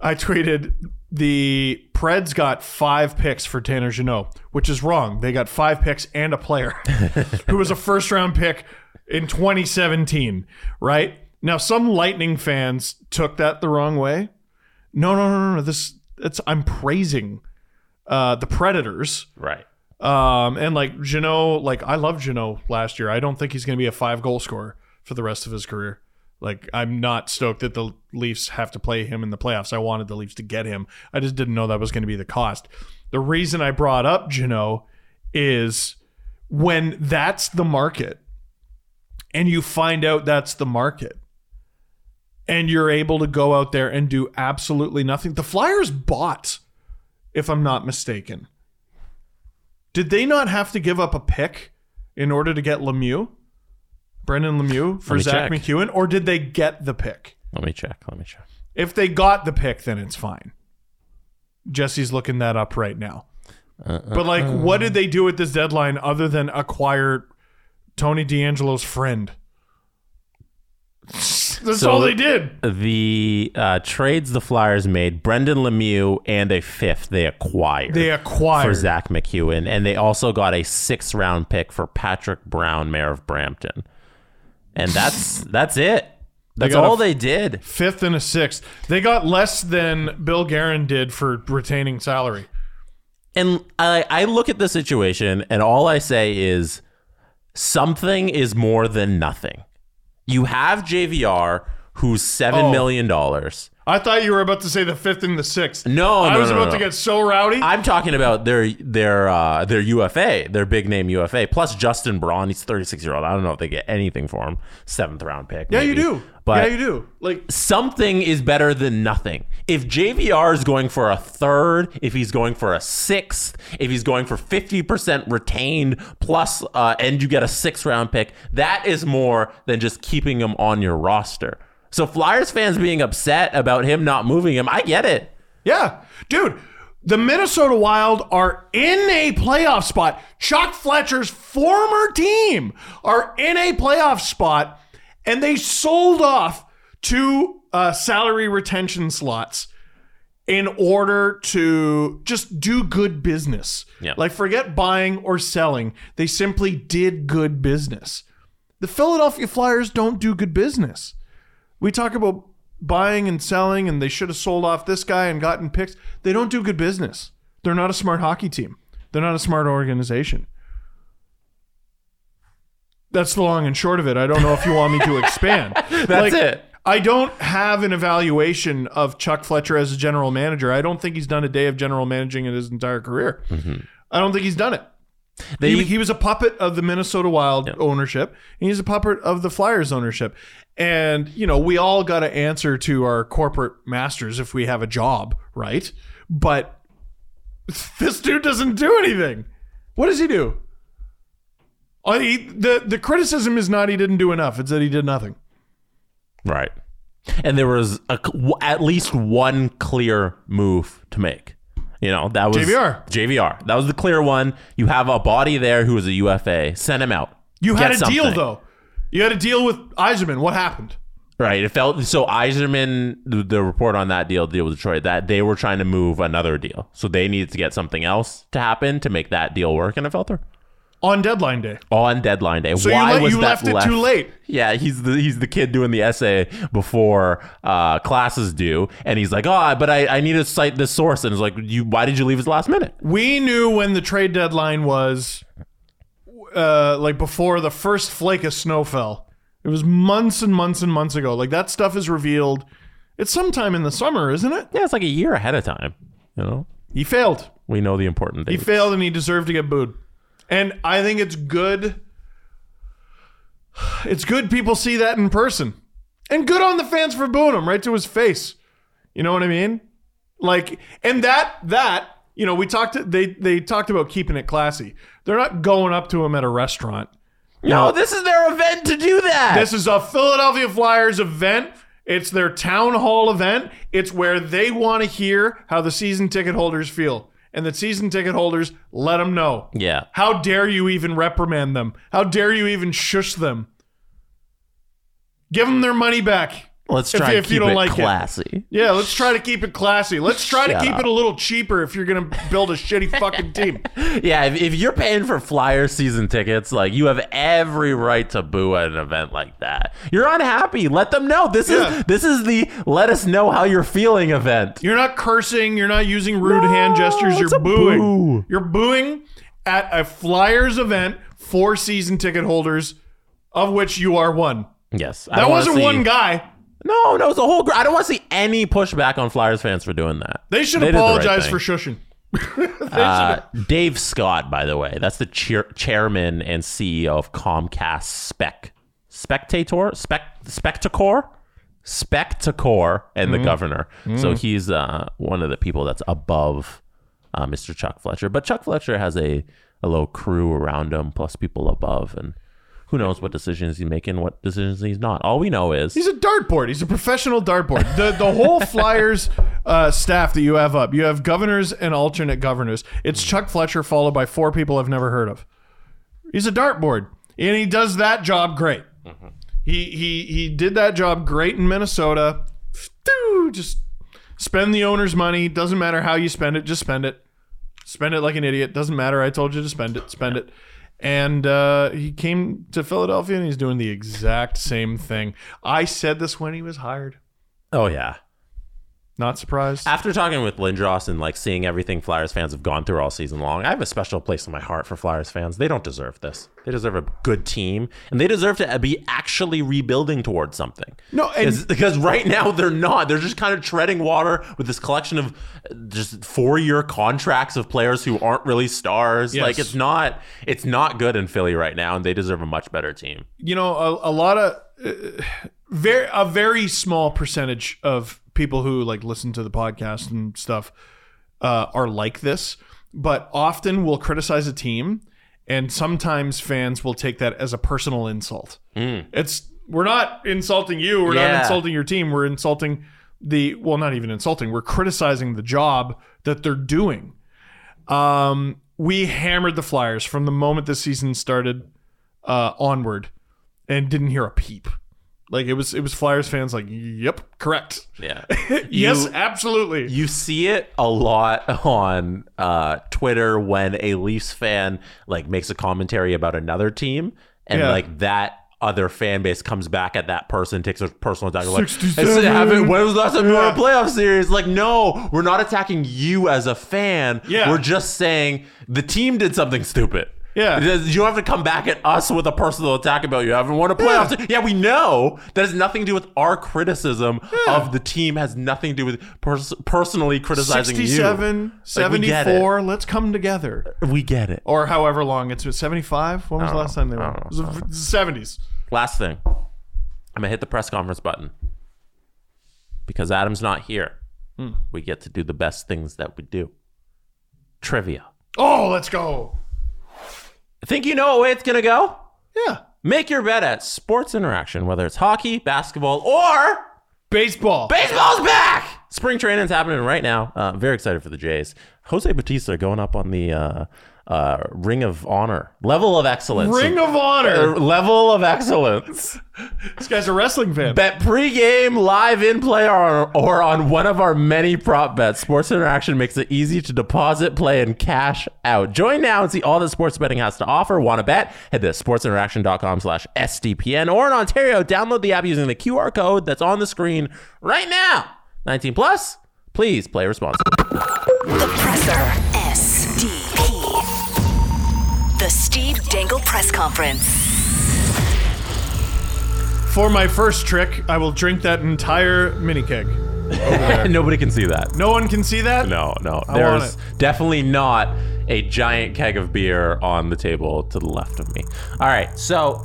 I tweeted the Preds got five picks for Tanner Jeannot, which is wrong. They got five picks and a player who was a first round pick in 2017. Right now, some Lightning fans took that the wrong way. No, no, no, no, no. This it's I'm praising uh, the Predators. Right. Um, and like Jeannot, like I love Jeannot last year. I don't think he's going to be a five goal scorer for the rest of his career. Like I'm not stoked that the Leafs have to play him in the playoffs. I wanted the Leafs to get him. I just didn't know that was going to be the cost. The reason I brought up Jeannot is when that's the market and you find out that's the market and you're able to go out there and do absolutely nothing. The Flyers bought, if I'm not mistaken. Did they not have to give up a pick in order to get Lemieux? Brendan Lemieux for me Zach check. MacEwen? Or did they get the pick? Let me check. Let me check. If they got the pick, then it's fine. Jesse's looking that up right now. but like, what did they do at this deadline other than acquire Tony DeAngelo's friend? That's So all they did. The uh, trades the Flyers made: Brendan Lemieux and a fifth they acquired. They acquired. for Zack MacEwen, and they also got a sixth round pick for Patrick Brown, mayor of Brampton. And that's that's it. That's all they did. Fifth and a sixth. They got less than Bill Guerin did for retaining salary. And I, I look at the situation, and all I say is something is more than nothing. You have JVR, who's seven Oh. million dollars. I thought you were about to say the fifth and the sixth. No, I no, was no, about no. to get so rowdy. I'm talking about their their uh, their UFA, their big name UFA, plus Justin Braun. He's 36 year old. I don't know if they get anything for him. Seventh round pick. yeah, you do. But yeah, you do. Like something is better than nothing. If JVR is going for a third, if he's going for a sixth, if he's going for 50% retained plus, uh, and you get a six round pick, that is more than just keeping him on your roster. So Flyers fans being upset about him not moving him, I get it. Yeah, dude. The Minnesota Wild are in a playoff spot. Chuck Fletcher's former team are in a playoff spot, and they sold off two uh, salary retention slots in order to just do good business. Yeah. Like, forget buying or selling. They simply did good business. The Philadelphia Flyers don't do good business. We talk about buying and selling, and they should have sold off this guy and gotten picks. They don't do good business. They're not a smart hockey team. They're not a smart organization. That's the long and short of it. I don't know if you want me to expand. That's it. I don't have an evaluation of Chuck Fletcher as a general manager. I don't think he's done a day of general managing in his entire career. Mm-hmm. I don't think he's done it. They, He, he was a puppet of the Minnesota Wild ownership, and he's a puppet of the Flyers ownership. And, you know, we all got to answer to our corporate masters if we have a job, right? But this dude doesn't do anything. What does he do? Oh, he, the, the criticism is not he didn't do enough, it's that he did nothing. Right. And there was a, at least one clear move to make. You know, that was JVR. JVR. That was the clear one. You have a body there who is a UFA. Send him out. You Get had a deal, though. You had a deal with Yzerman. What happened? Right. It felt so Yzerman, the, the report on that deal, deal with Detroit, that they were trying to move another deal. So they needed to get something else to happen to make that deal work, and it fell through. On deadline day. On deadline day. So you Why let- was you that left it too late. Yeah, he's the he's the kid doing the essay before uh, classes due, and he's like, "Oh, but I, I need to cite this source." And it's like, "You why did you leave us last minute?" We knew when the trade deadline was, uh, like before the first flake of snow fell. It was months and months and months ago. Like that stuff is revealed. It's sometime in the summer, isn't it? Yeah, it's like a year ahead of time. You know, He failed. we know the important He failed, and he deserved to get booed. And I think it's good. It's good people see that in person, and good on the fans for booing him right to his face. You know what I mean? Like, and that that you know we talked. They they talked about keeping it classy. They're not going up to him at a restaurant. no, this is their event to do that. This is a Philadelphia Flyers event. It's their town hall event. It's where they want to hear how the season ticket holders feel. And the season ticket holders let them know. yeah. How dare you even reprimand them? How dare you even shush them? Give them their money back. Let's if- try if and you keep don't it like it. classy. Yeah, let's try to keep it classy. Let's try to keep up. it a little cheaper if you're going to build a shitty fucking team. Yeah, if, if you're paying for Flyer season tickets, like you have every right to boo at an event like that. You're unhappy. Let them know. This Yeah. is this is the let us know how you're feeling event. You're not cursing. You're not using rude hand gestures. You're booing. boo. You're booing at a Flyers event for season ticket holders, of which you are one. Yes, That wasn't see- one guy. No, no, it's a whole. Gr- I don't want to see any pushback on Flyers fans for doing that. They should did the right apologize thing. for shushing. Uh, Dave Scott, by the way, that's the chair- chairman and CEO of Comcast Spec spectator, spec, Spectacor, Spectacor, and the governor. So he's uh, one of the people that's above uh, Mr. Chuck Fletcher. But Chuck Fletcher has a a little crew around him, plus people above, and who knows what decisions he's making, what decisions he's not. All we know is He's a dartboard. He's a professional dartboard. The the whole Flyers uh, staff that you have up, you have governors and alternate governors. It's Chuck Fletcher followed by four people I've never heard of. He's a dartboard, and he does that job great. He he he did that job great in Minnesota. Just spend the owner's money. Doesn't matter how you spend it. Just spend it. Spend it like an idiot. Doesn't matter. I told you to spend it. Spend it. And uh, he came to Philadelphia and he's doing the exact same thing. I said this when he was hired. oh yeah. Not surprised. After talking with Lindros and like seeing everything Flyers fans have gone through all season long, I have a special place in my heart for Flyers fans. They don't deserve this. They deserve a good team, and they deserve to be actually rebuilding towards something. No, and- because right now they're not. They're just kind of treading water with this collection of just four-year contracts of players who aren't really stars. Yes. Like it's not. It's not good in Philly right now, and they deserve a much better team. you know, a, a lot of uh, very a very small percentage of people who like listen to the podcast and stuff uh, are like this, but often will criticize a team, and sometimes fans will take that as a personal insult. It's we're not insulting you, we're not insulting your team, we're insulting the well, not even insulting, we're criticizing the job that they're doing. Um, we hammered the Flyers from the moment the season started uh, onward, and didn't hear a peep. Like it was, it was Flyers fans like, "Yep, correct. Yeah. yes, You- absolutely." You see it a lot on uh, Twitter when a Leafs fan like makes a commentary about another team, and Yeah. like that other fan base comes back at that person, takes a personal attack. Like, 67. "Haven't- when was the last time you won a playoff series? Like, no, we're not attacking you as a fan. Yeah. we're just saying the team did something stupid. Yeah. You don't have to come back at us with a personal attack about you haven't won a playoff. Yeah. Yeah, we know that has nothing to do with our criticism of the team. Has nothing to do with pers- personally criticizing 67, you. Like, we get 74, let's come together. We get it. Or however long it's 75. When was the last time they won? It was the 70s. Last thing, I'm gonna hit the press conference button because Adam's not here. Hmm. We get to do the best things that we do. Trivia. Oh, let's go. Think you know what way it's gonna go? Yeah. Make your bet at Sports Interaction, whether it's hockey, basketball, or Baseball. Baseball's back! Spring training's happening right now. Uh, very excited for the Jays. Jose Bautista going up on the uh, uh, Ring of Honor. Level of excellence. Ring of Uh, Honor. level of excellence. This guy's a wrestling fan. Bet pregame, live in play, or, or on one of our many prop bets. Sports Interaction makes it easy to deposit, play, and cash out. Join now and see all that sports betting has to offer. Want to bet? Head to sportsinteraction.com slash SDPN or in Ontario, download the app using the QR code that's on the screen right now. 19 plus, please play responsibly. The Presser. SDP. The Steve Dangle Press Conference. For my first trick, I will drink that entire mini keg. Nobody can see that. No one can see that? No, no. I want There's definitely not a giant keg of beer on the table to the left of me. All right, so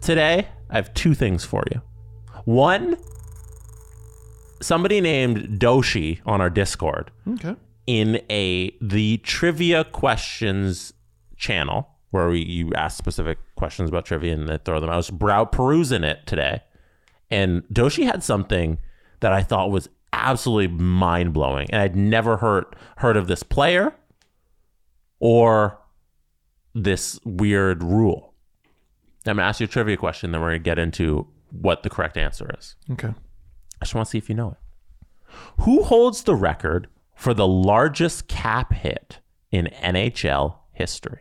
today I have two things for you. One, somebody named Doshi on our Discord Okay. In a the trivia questions channel where we, you ask specific questions about trivia and they throw them. I was brow perusing it today, and Doshi had something that I thought was absolutely mind blowing, and I'd never heard heard of this player or this weird rule. I'm gonna ask you a trivia question, then we're gonna get into what the correct answer is. Okay. I just want to see if you know it. Who holds the record for the largest cap hit in NHL history?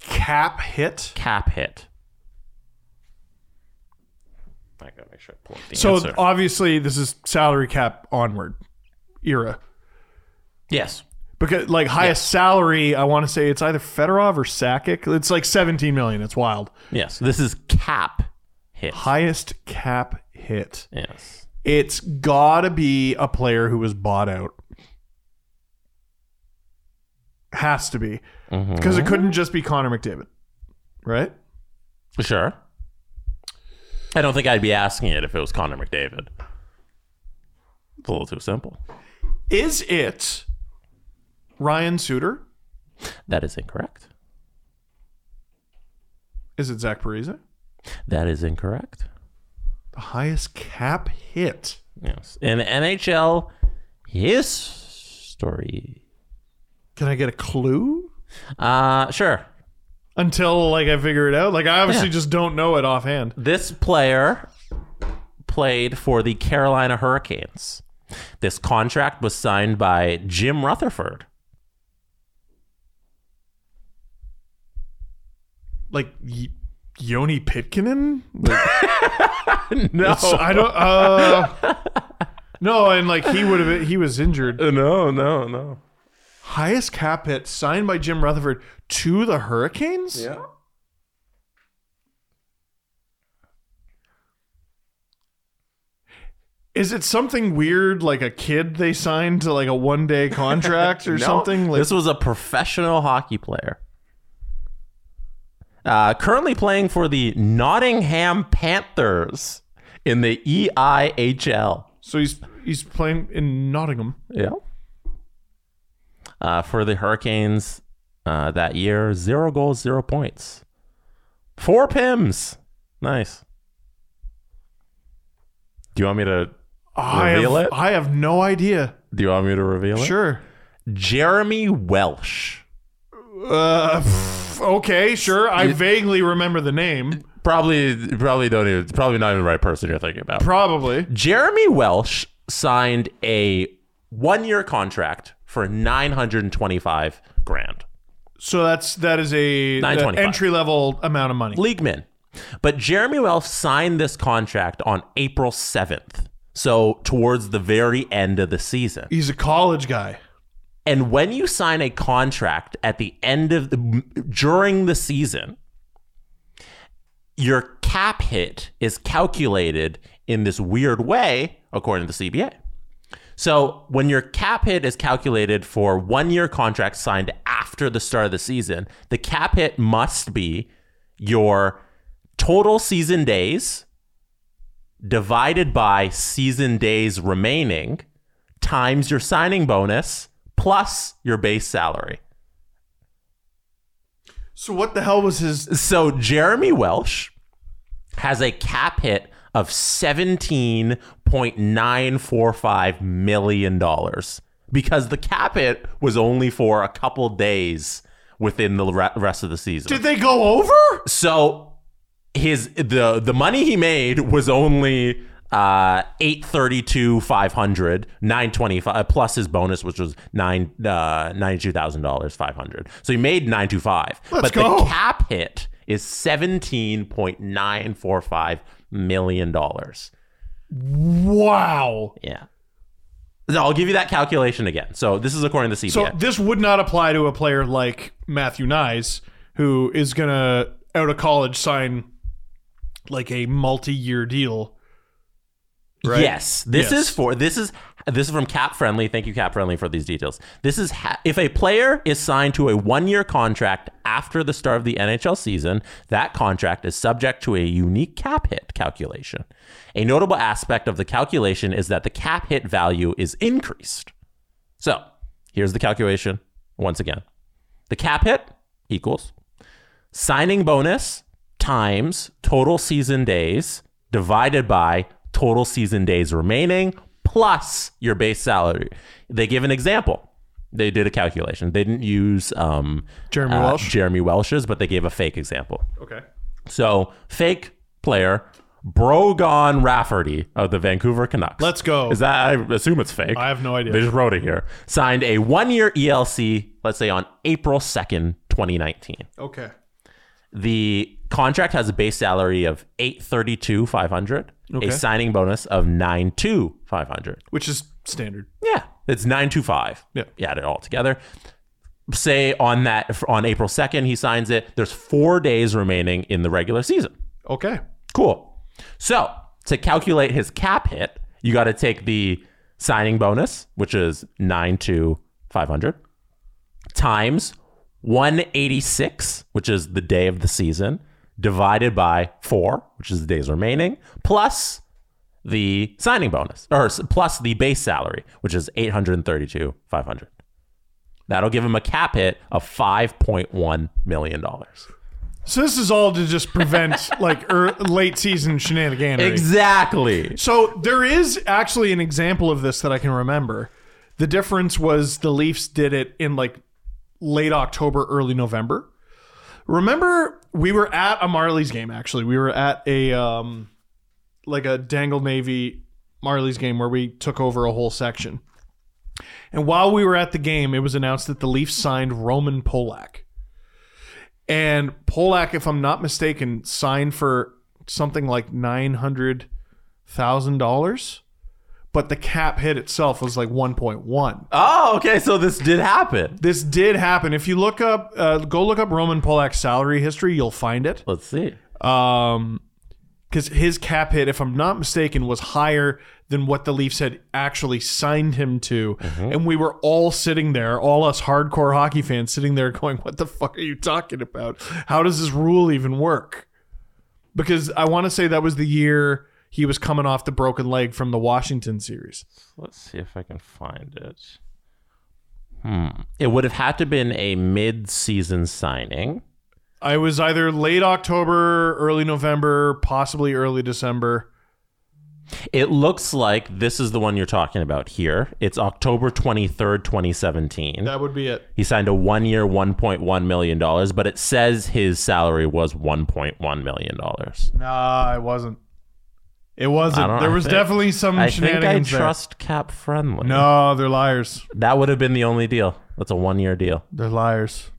Cap hit. Cap hit. I gotta make sure I pull up the So answer. obviously, this is salary cap onward era. yes. Because like highest salary, I want to say it's either Fedorov or Sakic. It's like 17 million. It's wild. Yes. This is cap hit. Highest cap hit. Yes. It's gotta be a player who was bought out. Has to be mm-hmm. because it couldn't just be Connor McDavid, right? Sure. I don't think I'd be asking it if it was Connor McDavid. It's a little too simple. Is it Ryan Suter? That is incorrect. Is it Zach Parise? That is incorrect. The highest cap hit. Yes. In NHL history. Can I get a clue? Uh, sure. Until like I figure it out. Like I obviously Yeah. just don't know it offhand. This player played for the Carolina Hurricanes. This contract was signed by Jim Rutherford. Like Joni Pitkanen? Like, No. I don't. Uh, no, and like he would have. He was injured. no, no, no. Highest cap hit signed by Jim Rutherford to the Hurricanes. Yeah. Is it something weird like a kid they signed to like a one day contract or something? Like this was a professional hockey player. Uh, currently playing for the Nottingham Panthers in the EIHL. so he's he's playing in Nottingham. Yeah. Uh, for the Hurricanes uh, that year, zero goals, zero points. Four PIMs. Nice. Do you want me to I reveal have, it? I have no idea. Do you want me to reveal it? Sure. Jeremy Welsh. Uh, okay, sure. I vaguely remember the name. Probably, probably don't even. Probably not even the right person you're thinking about. Probably. Jeremy Welsh signed a one-year contract for 925 grand. So that's that is a, entry level amount of money. league min. But Jeremy Welsh signed this contract on April 7th. So towards the very end of the season. He's a college guy. And when you sign a contract at the end of the during the season, your cap hit is calculated in this weird way according to the CBA. So when your cap hit is calculated for one year contract signed after the start of the season, the cap hit must be your total season days divided by season days remaining times your signing bonus plus your base salary. So what the hell was his? So Jeremy Welsh has a cap hit of $17.945 million because the cap hit was only for a couple days within the rest of the season. Did they go over? so his the the money he made was only uh 832 500 925 plus his bonus which was 9 uh $92,000 500 so he made 925 Let's but go. the cap hit is 17.945 million dollars Wow. yeah I'll give you that calculation again so this is according to CBA So this would not apply to a player like Matthew Knies, who is gonna out of college sign like a multi-year deal. Right? Yes, this Yes. is for this is this is from Cap Friendly. Thank you, Cap Friendly, for these details. This is ha- if a player is signed to a one-year contract after the start of the NHL season, that contract is subject to a unique cap hit calculation. A notable aspect of the calculation is that the cap hit value is increased. So here's the calculation once again: the cap hit equals signing bonus times total season days divided by total season days remaining plus your base salary. They give an example. They did a calculation. They didn't use um, Jeremy uh, Welsh? Jeremy Welsh's, but they gave a fake example. Okay. So fake player Brogan Rafferty of the Vancouver Canucks. Let's go. Is that I assume it's fake? I have no idea. They just wrote it here. Signed a one-year ELC. Let's say on April second, twenty nineteen. Okay. The contract has a base salary of eight thirty two five hundred, Okay. a signing bonus of nine two five hundred. Which is standard. Yeah, it's nine two five. Yeah. you add it all together. Say on that on April second he signs it. There's four days remaining in the regular season. Okay. Cool. So to calculate his cap hit, you got to take the signing bonus, which is nine to five hundred, times one eighty six, which is the day of the season, divided by four, which is the days remaining, plus the signing bonus, or plus the base salary, which is 832 500 That'll give him a cap hit of $5.1 million. So this is all to just prevent like er, late season shenanigans. Exactly. So there is actually an example of this that I can remember. The difference was the Leafs did it in like late October, early November. Remember, we were at a Marlies game. Actually, we were at a um, like a Dangle Navy Marlies game where we took over a whole section. And while we were at the game, it was announced that the Leafs signed Roman Polak. And Polak, if I'm not mistaken, signed for something like nine hundred thousand dollars, but the cap hit itself was like one point one. Oh, okay. So this did happen. This did happen. If you look up, uh, go look up Roman Polak's salary history, you'll find it. Let's see. Um, because his cap hit, if I'm not mistaken, was higher than what the Leafs had actually signed him to, and we were all sitting there, all us hardcore hockey fans sitting there, going, "What the fuck are you talking about? How does this rule even work?" Because I want to say that was the year he was coming off the broken leg from the Washington series. Let's see if I can find it. Hmm. It would have had to been a mid-season signing. I was either late October, early November, possibly early December. It looks like this is the one you're talking about here. It's October 23rd, 2017. That would be it. He signed a one year, $1.1 million, but it says his salary was $1.1 million. Nah, it wasn't. It wasn't. There I was think- definitely some I think I shenanigans there. trust Cap Friendly. No, they're liars. That would have been the only deal. That's a one year deal. They're liars.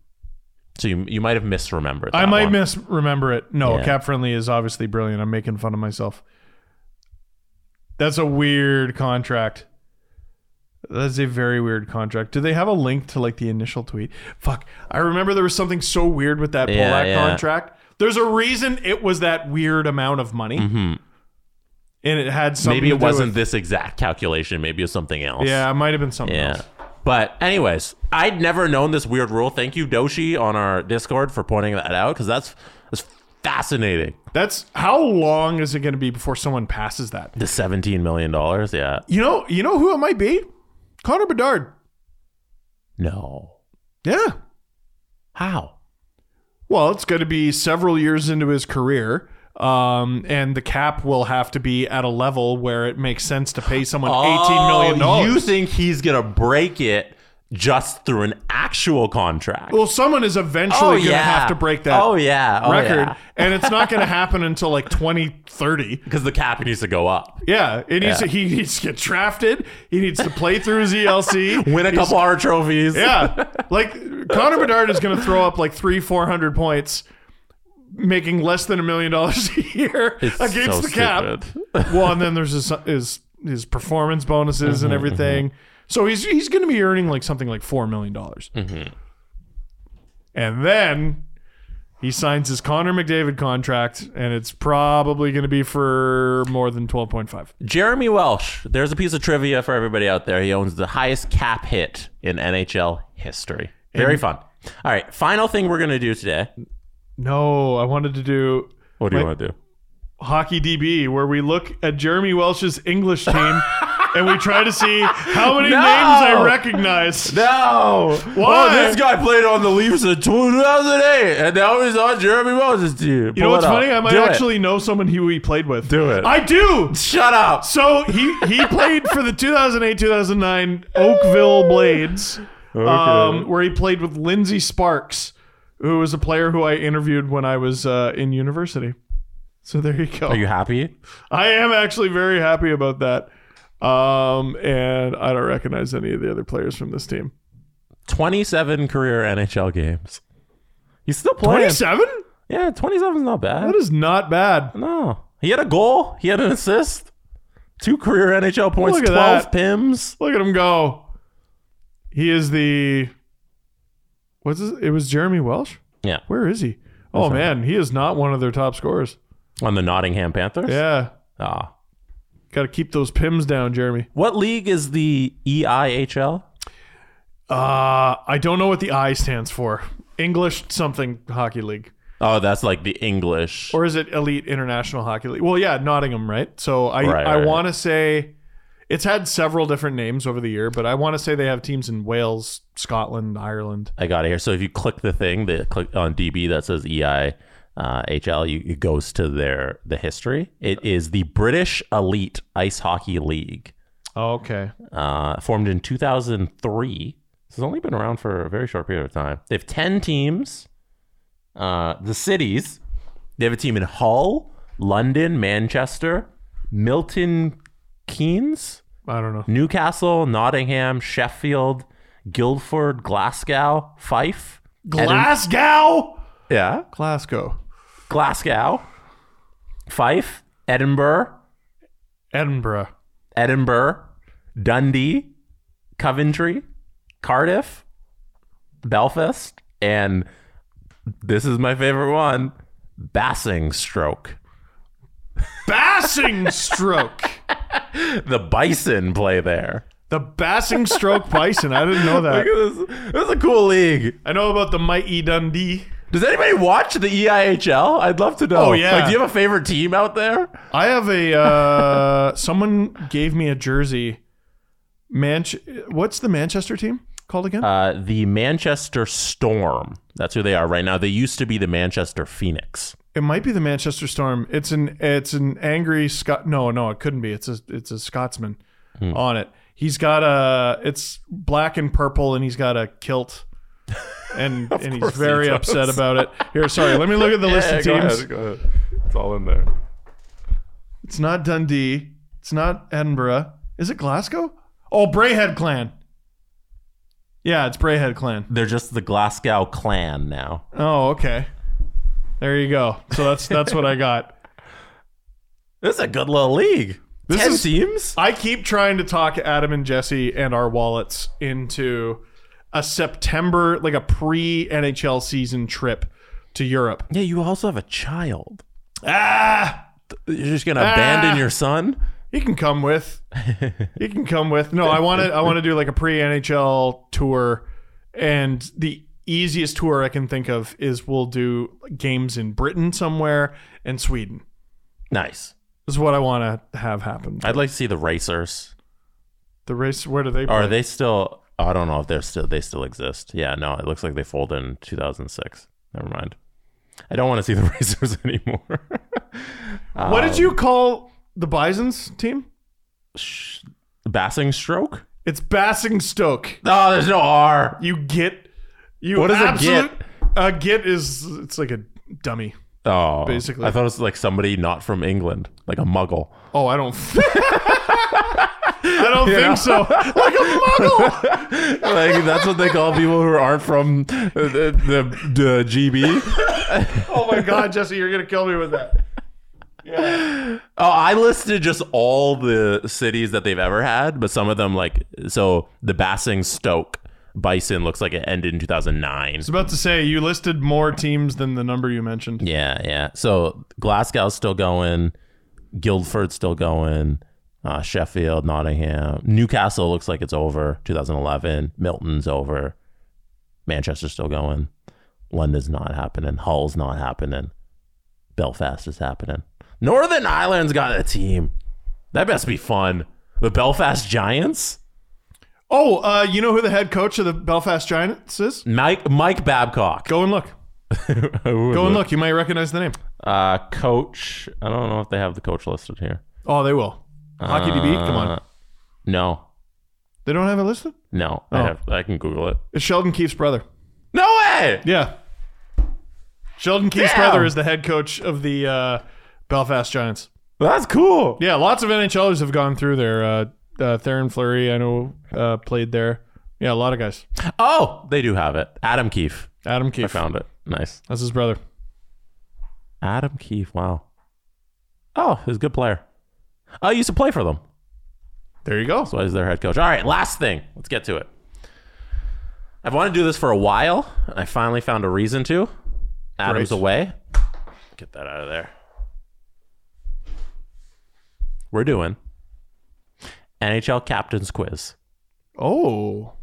So you, you might have misremembered. I might one. misremember it. No, Yeah. Cap Friendly is obviously brilliant. I'm making fun of myself. That's a weird contract. That's a very weird contract. Do they have a link to like the initial tweet? Fuck. I remember there was something so weird with that Yeah, Polak yeah. contract. There's a reason it was that weird amount of money. Mm-hmm. And it had something. Maybe it wasn't with- this exact calculation. Maybe it was something else. Yeah, it might have been something Yeah. else. But anyways, I'd never known this weird rule. Thank you, Doshi, on our Discord for pointing that out because that's that's fascinating. That's how long is it going to be before someone passes that? The seventeen million dollars. Yeah. You know, you know who it might be? Connor Bedard. No. Yeah. How? Well, it's going to be several years into his career. Um, and the cap will have to be at a level where it makes sense to pay someone eighteen million Oh, dollars. You think he's gonna break it just through an actual contract? well, someone is eventually oh going to yeah. have to break that Oh yeah. Oh, record, yeah. and it's not going to happen until like twenty thirty. Because the cap needs to go up. Yeah, it needs. To, he needs to get drafted. He needs to play through his ELC. Win a He's- couple hard trophies. Yeah, like Connor Bedard is going to throw up like three, four hundred points, making less than a million dollars a year It's against so the cap. well, and then there's his his, his performance bonuses and mm-hmm, everything. Mm-hmm. So he's he's going to be earning like something like four million dollars, mm-hmm. and then he signs his Connor McDavid contract, and it's probably going to be for more than twelve point five. Jeremy Welsh. There's a piece of trivia for everybody out there. He owns the highest cap hit in NHL history. Very fun. All right, final thing we're gonna do today. No, I wanted to do What do you want to do? Hockey DB, where we look at Jeremy Welsh's English team and we try to see how many No! names I recognize. No. Why? Oh, this guy played on the Leafs in 2008, and now he's on Jeremy Welsh's team. You know what's funny? I might actually know someone who he played with. Do it. I do. Shut up. So he he played for the 2008-2009 Oakville Blades, um, where he played with Lindsey Sparks, who was a player who I interviewed when I was uh, in university. So there you go. Are you happy? I am actually very happy about that. Um, and I don't recognize any of the other players from this team. 27 career NHL games. He's still playing. Twenty-seven? Yeah, 27 is not bad. That is not bad. No. He had a goal. He had an assist. Two career NHL points, Look at 12 that. pims. Look at him go. He is the. What's his, it? Was Jeremy Welsh? Yeah. Where is he? Oh man, he is not one of their top scorers. On the Nottingham Panthers? Yeah, Ah. got to keep those pims down, Jeremy. What league is the EIHL? Uh, I don't know what the I stands for. English something hockey league. Oh, that's like the English. or is it Elite International Hockey League? Well, yeah, Nottingham, right? So I Right, I right, want to say it's had several different names over the year, but I want to say they have teams in Wales, Scotland, Ireland. I got it here. So if you click the thing, the click on DB that says EI uh, HL, you, it goes to their the history. It is the British Elite Ice Hockey League, Oh, okay. uh, formed in 2003. This has only been around for a very short period of time. They have 10 teams. Uh, the cities, they have a team in Hull, London, Manchester, Milton Keynes, I don't know. Newcastle, Nottingham, Sheffield, Guildford, Glasgow, Fife. Glasgow, Yeah. Glasgow, Glasgow, Fife, Edinburgh, Edinburgh. Edinburgh, Dundee, Coventry, Cardiff, Belfast, and this is my favorite one, Basingstoke. Bassing Stroke. The Bison play there. The Bassing Stroke Bison. I didn't know Look that. at this. This is a cool league. I know about the Mighty Dundee. Does anybody watch the EIHL? I'd love to know. Oh, yeah. Like, do you have a favorite team out there? I have a uh someone gave me a jersey. Manch what's the Manchester team called again? Uh, the Manchester Storm. That's who they are right now. They used to be the Manchester Phoenix. It might be the Manchester Storm. It's an it's an angry Scot no, no, it couldn't be. It's a it's a Scotsman Hmm. on it. He's got a it's black and purple and he's got a kilt. And and he's course he very upset about it. Here, sorry, let me look at the list of teams. go ahead. It's all in there. It's not Dundee. It's not Edinburgh. Is it Glasgow? Oh, Braehead Clan. Yeah, it's Braehead Clan. They're just the Glasgow clan now. Oh, okay. There you go. So that's that's what I got. This is a good little league. This Ten is- teams. I keep trying to talk Adam and Jesse and our wallets into a September, like a pre NHL season trip to Europe. Yeah, you also have a child. Ah, You're just gonna abandon your son? he can come with. He can come with. No, I want to. I want to do like a pre NHL tour, and the easiest tour I can think of is we'll do games in Britain somewhere and Sweden. Nice. This is what I want to have happen. I'd like to see the racers. The race. Where do they? Play? are they still? I don't know if they're still. They still exist. Yeah, no. It looks like they folded in 2006. Never mind. I don't want to see the racers anymore. What did you um, call the Bison's team? Bassing stroke? It's Bassing Stoke. No, oh, there's no R. You get you. What is a absolute, A git is it's like a dummy. Oh, Basically. I thought it was like somebody not from England, like a muggle. Oh, I don't. I don't think so. Like a muggle. like that's what they call people who aren't from the, the, the GB. Oh my god, Jesse, you're gonna kill me with that. Oh, I listed just all the cities that they've ever had, but some of them like so the Bassing Stoke Bison looks like it ended in 2009. I was about to say you listed more teams than the number you mentioned. Yeah, yeah. So Glasgow's still going, Guildford's still going, uh, Sheffield, Nottingham, Newcastle looks like it's over. 2011, Milton's over, Manchester's still going, London's not happening, Hull's not happening, Belfast is happening. Northern Ireland's got a team. That must be fun. The Belfast Giants, Oh, uh, you know who the head coach of the Belfast Giants is? Mike Mike Babcock. Go and look. Go and look. You might recognize the name. Uh, coach. I don't know if they have the coach listed here. Oh, they will. Hockey DB. Come Uh, on. No, They don't have it listed. No, I, Oh. have, I can Google it. It's Sheldon Keefe's brother. No way! Yeah. Sheldon Keefe's Damn. brother is the head coach of the uh, Belfast Giants. That's cool. Yeah, lots of NHLers have gone through there. Uh, uh, Theoren Fleury, I know, uh, played there. Yeah, a lot of guys. Oh, they do have it. Adam Keefe. Adam I Keefe. found it. Nice. That's his brother. Adam Keefe. Wow. Oh, he's a good player. I used to play for them. There you go. So he's their head coach. All right, last thing. Let's get to it. I've wanted to do this for a while, and I finally found a reason to. Adam's Great. away. Get that out of there. We're doing NHL Captain's Quiz. Oh.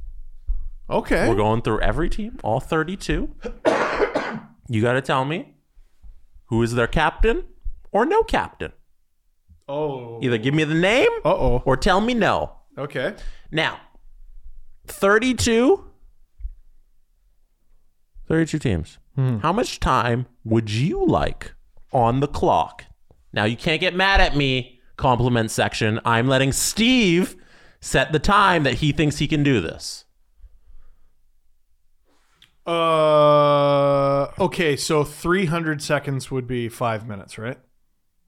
Okay. We're going through every team, all 32. you got to tell me who is their captain or no captain. Oh. Either give me the name Uh oh. or tell me no. Okay. Now, 32 32 teams. How much time would you like on the clock? Now, you can't get mad at me, compliment section. I'm letting Steve set the time that he thinks he can do this. Uh. Okay. So 300 seconds would be five minutes, right?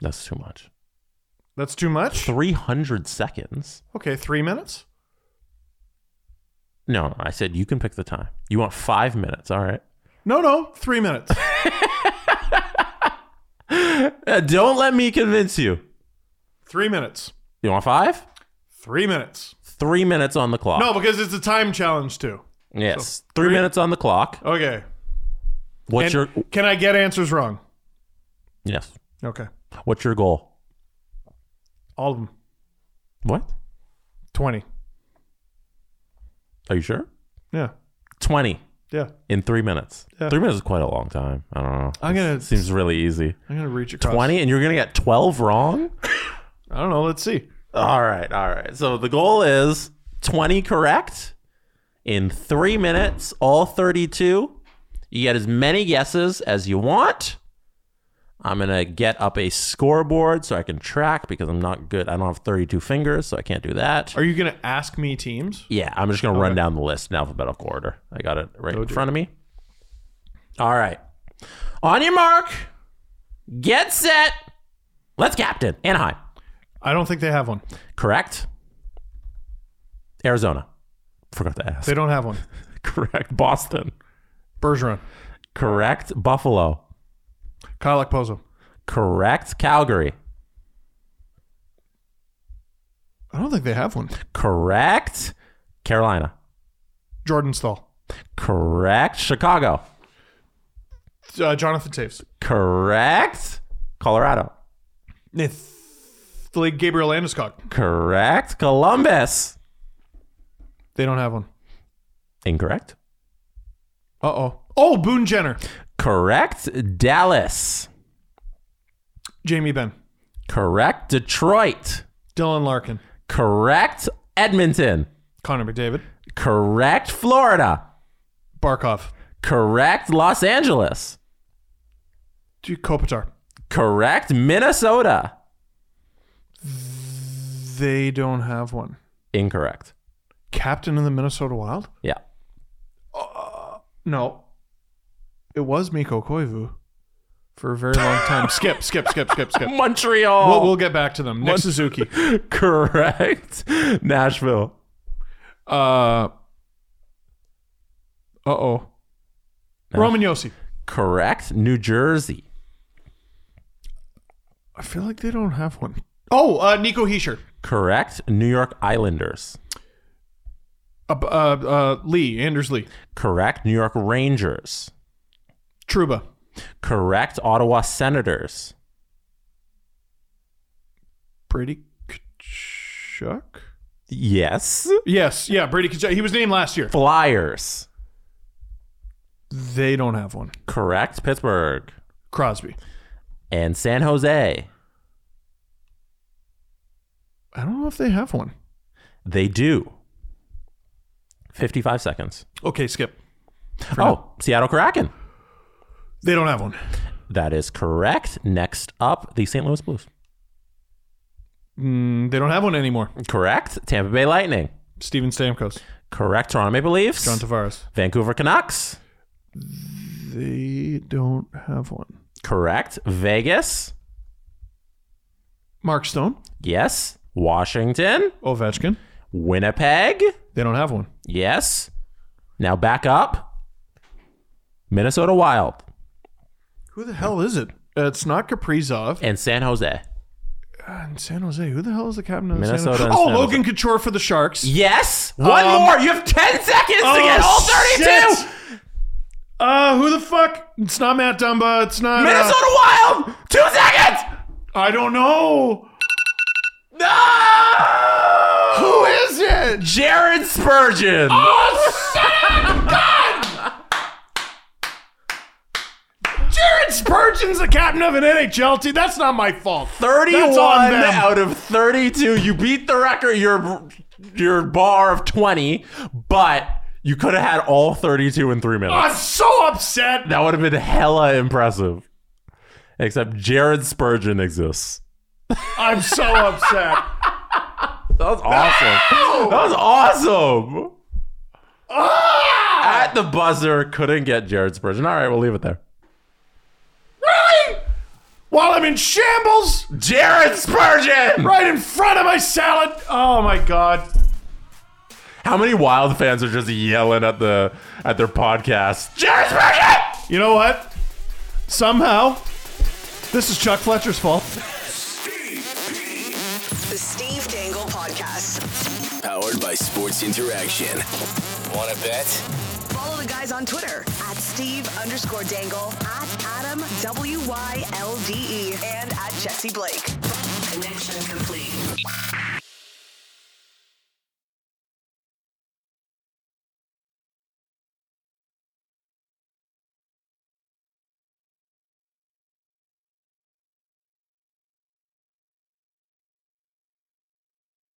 That's too much. That's too much. 300 seconds? Okay. Three minutes. No, no, I said you can pick the time. You want five minutes, all right? No, no. Three minutes. Don't let me convince you. Three minutes. You want five? Three minutes. Three minutes on the clock. No, because it's a time challenge too. Yes. So, three three- minutes on the clock. Okay. What's And your Can I get answers wrong? yes? Okay. What's your goal? All of them. What? 20. Are you sure? Yeah. Twenty Yeah. in three minutes. Yeah. Three minutes is quite a long time. I don't know. I'm gonna- seems really easy. I'm gonna reach across. Twenty, and you're gonna get twelve wrong. I don't know. Let's see. All right, all right. So the goal is 20 correct in three minutes, all 32. You get as many guesses as you want. I'm going to get up a scoreboard so I can track because I'm not good. I don't have 32 fingers, so I can't do that. Are you gonna ask me teams? Yeah, I'm just going to run Okay. down the list in alphabetical order. I got it right in do front of me. All right. On your mark, get set. Let's captain. Anaheim. I don't think they have one. Correct. Arizona. Forgot to ask. They don't have one. Correct. Boston. Bergeron. Correct. Buffalo. Kyle Okposo. Correct. Calgary. I don't think they have one. Correct. Carolina. Jordan Staal. Correct. Chicago. Uh, Jonathan Toews. Correct. Colorado. Nith- like Gabriel Landeskog. Correct. Columbus. They don't have one. Incorrect. Uh oh. Oh, Boone Jenner. Correct. Dallas. Jamie Benn. Correct. Detroit. Dylan Larkin. Correct. Edmonton. Connor McDavid. Correct. Florida. Barkov. Correct. Los Angeles. Kopitar. Correct. Minnesota. They don't have one. Incorrect. Captain of the Minnesota Wild? Yeah. No. It was Mikko Koivu for a very long time. skip, skip, skip, skip, skip. Montreal. We'll, we'll get back to them. Nick Mon- Suzuki. Correct. Nashville. Uh oh. Roman Josi. Correct. New Jersey. I feel like they don't have one. Oh, uh, Nico Hischier. Correct. New York Islanders. Uh, uh, uh, Lee, Anders Lee. Correct. New York Rangers. Trouba. Correct. Ottawa Senators. Brady Tkachuk? Yes. Yes, yeah, Brady Tkachuk. He was named last year. Flyers. They don't have one. Correct. Pittsburgh. Crosby. And San Jose. I don't know if they have one. They do. 55 seconds. Okay, skip. Oh, Seattle Kraken. They don't have one. That is correct. Next up, the St. Louis Blues. Mm, they don't have one anymore. Correct. Tampa Bay Lightning. Steven Stamkos. Correct. Toronto Maple Leafs. John Tavares. Vancouver Canucks. They don't have one. Correct. Vegas. Mark Stone. Yes. Washington. Ovechkin. Winnipeg. They don't have one. Yes. Now back up. Minnesota Wild Who the hell is it? Uh, it's not Kaprizov. and San Jose. And San Jose. Who the hell is the captain of Minnesota San and Jose? Oh, San. Logan Couture for the Sharks. Yes. One Um, more. You have 10 seconds to Oh, get all 32. shit. Uh, who the fuck? It's not Matt Dumba. It's not. uh, Minnesota Wild. Two seconds. I don't know. No. Who is it? Jared Spurgeon. Oh, son of a gun! Jared Spurgeon's the captain of an NHL team. That's not my fault. That's 31 on them. out of 32. You beat the record, your your bar of 20, but you could have had all 32 in three minutes. I'm so upset. That would have been hella impressive. Except Jared Spurgeon exists. I'm so upset. That was awesome. That was awesome. Ah! At the buzzer, couldn't get Jared Spurgeon. All right, we'll leave it there. Really? While I'm in shambles, Jared Spurgeon! right in front of my salad. Oh my god. How many Wild fans are just yelling at the at their podcast? Jared Spurgeon! You know what? Somehow, this is Chuck Fletcher's fault. By Sports Interaction. Want to bet? Follow the guys on Twitter at Steve underscore Dangle, at Adam W Y L D E, and at Jesse Blake. Connection complete.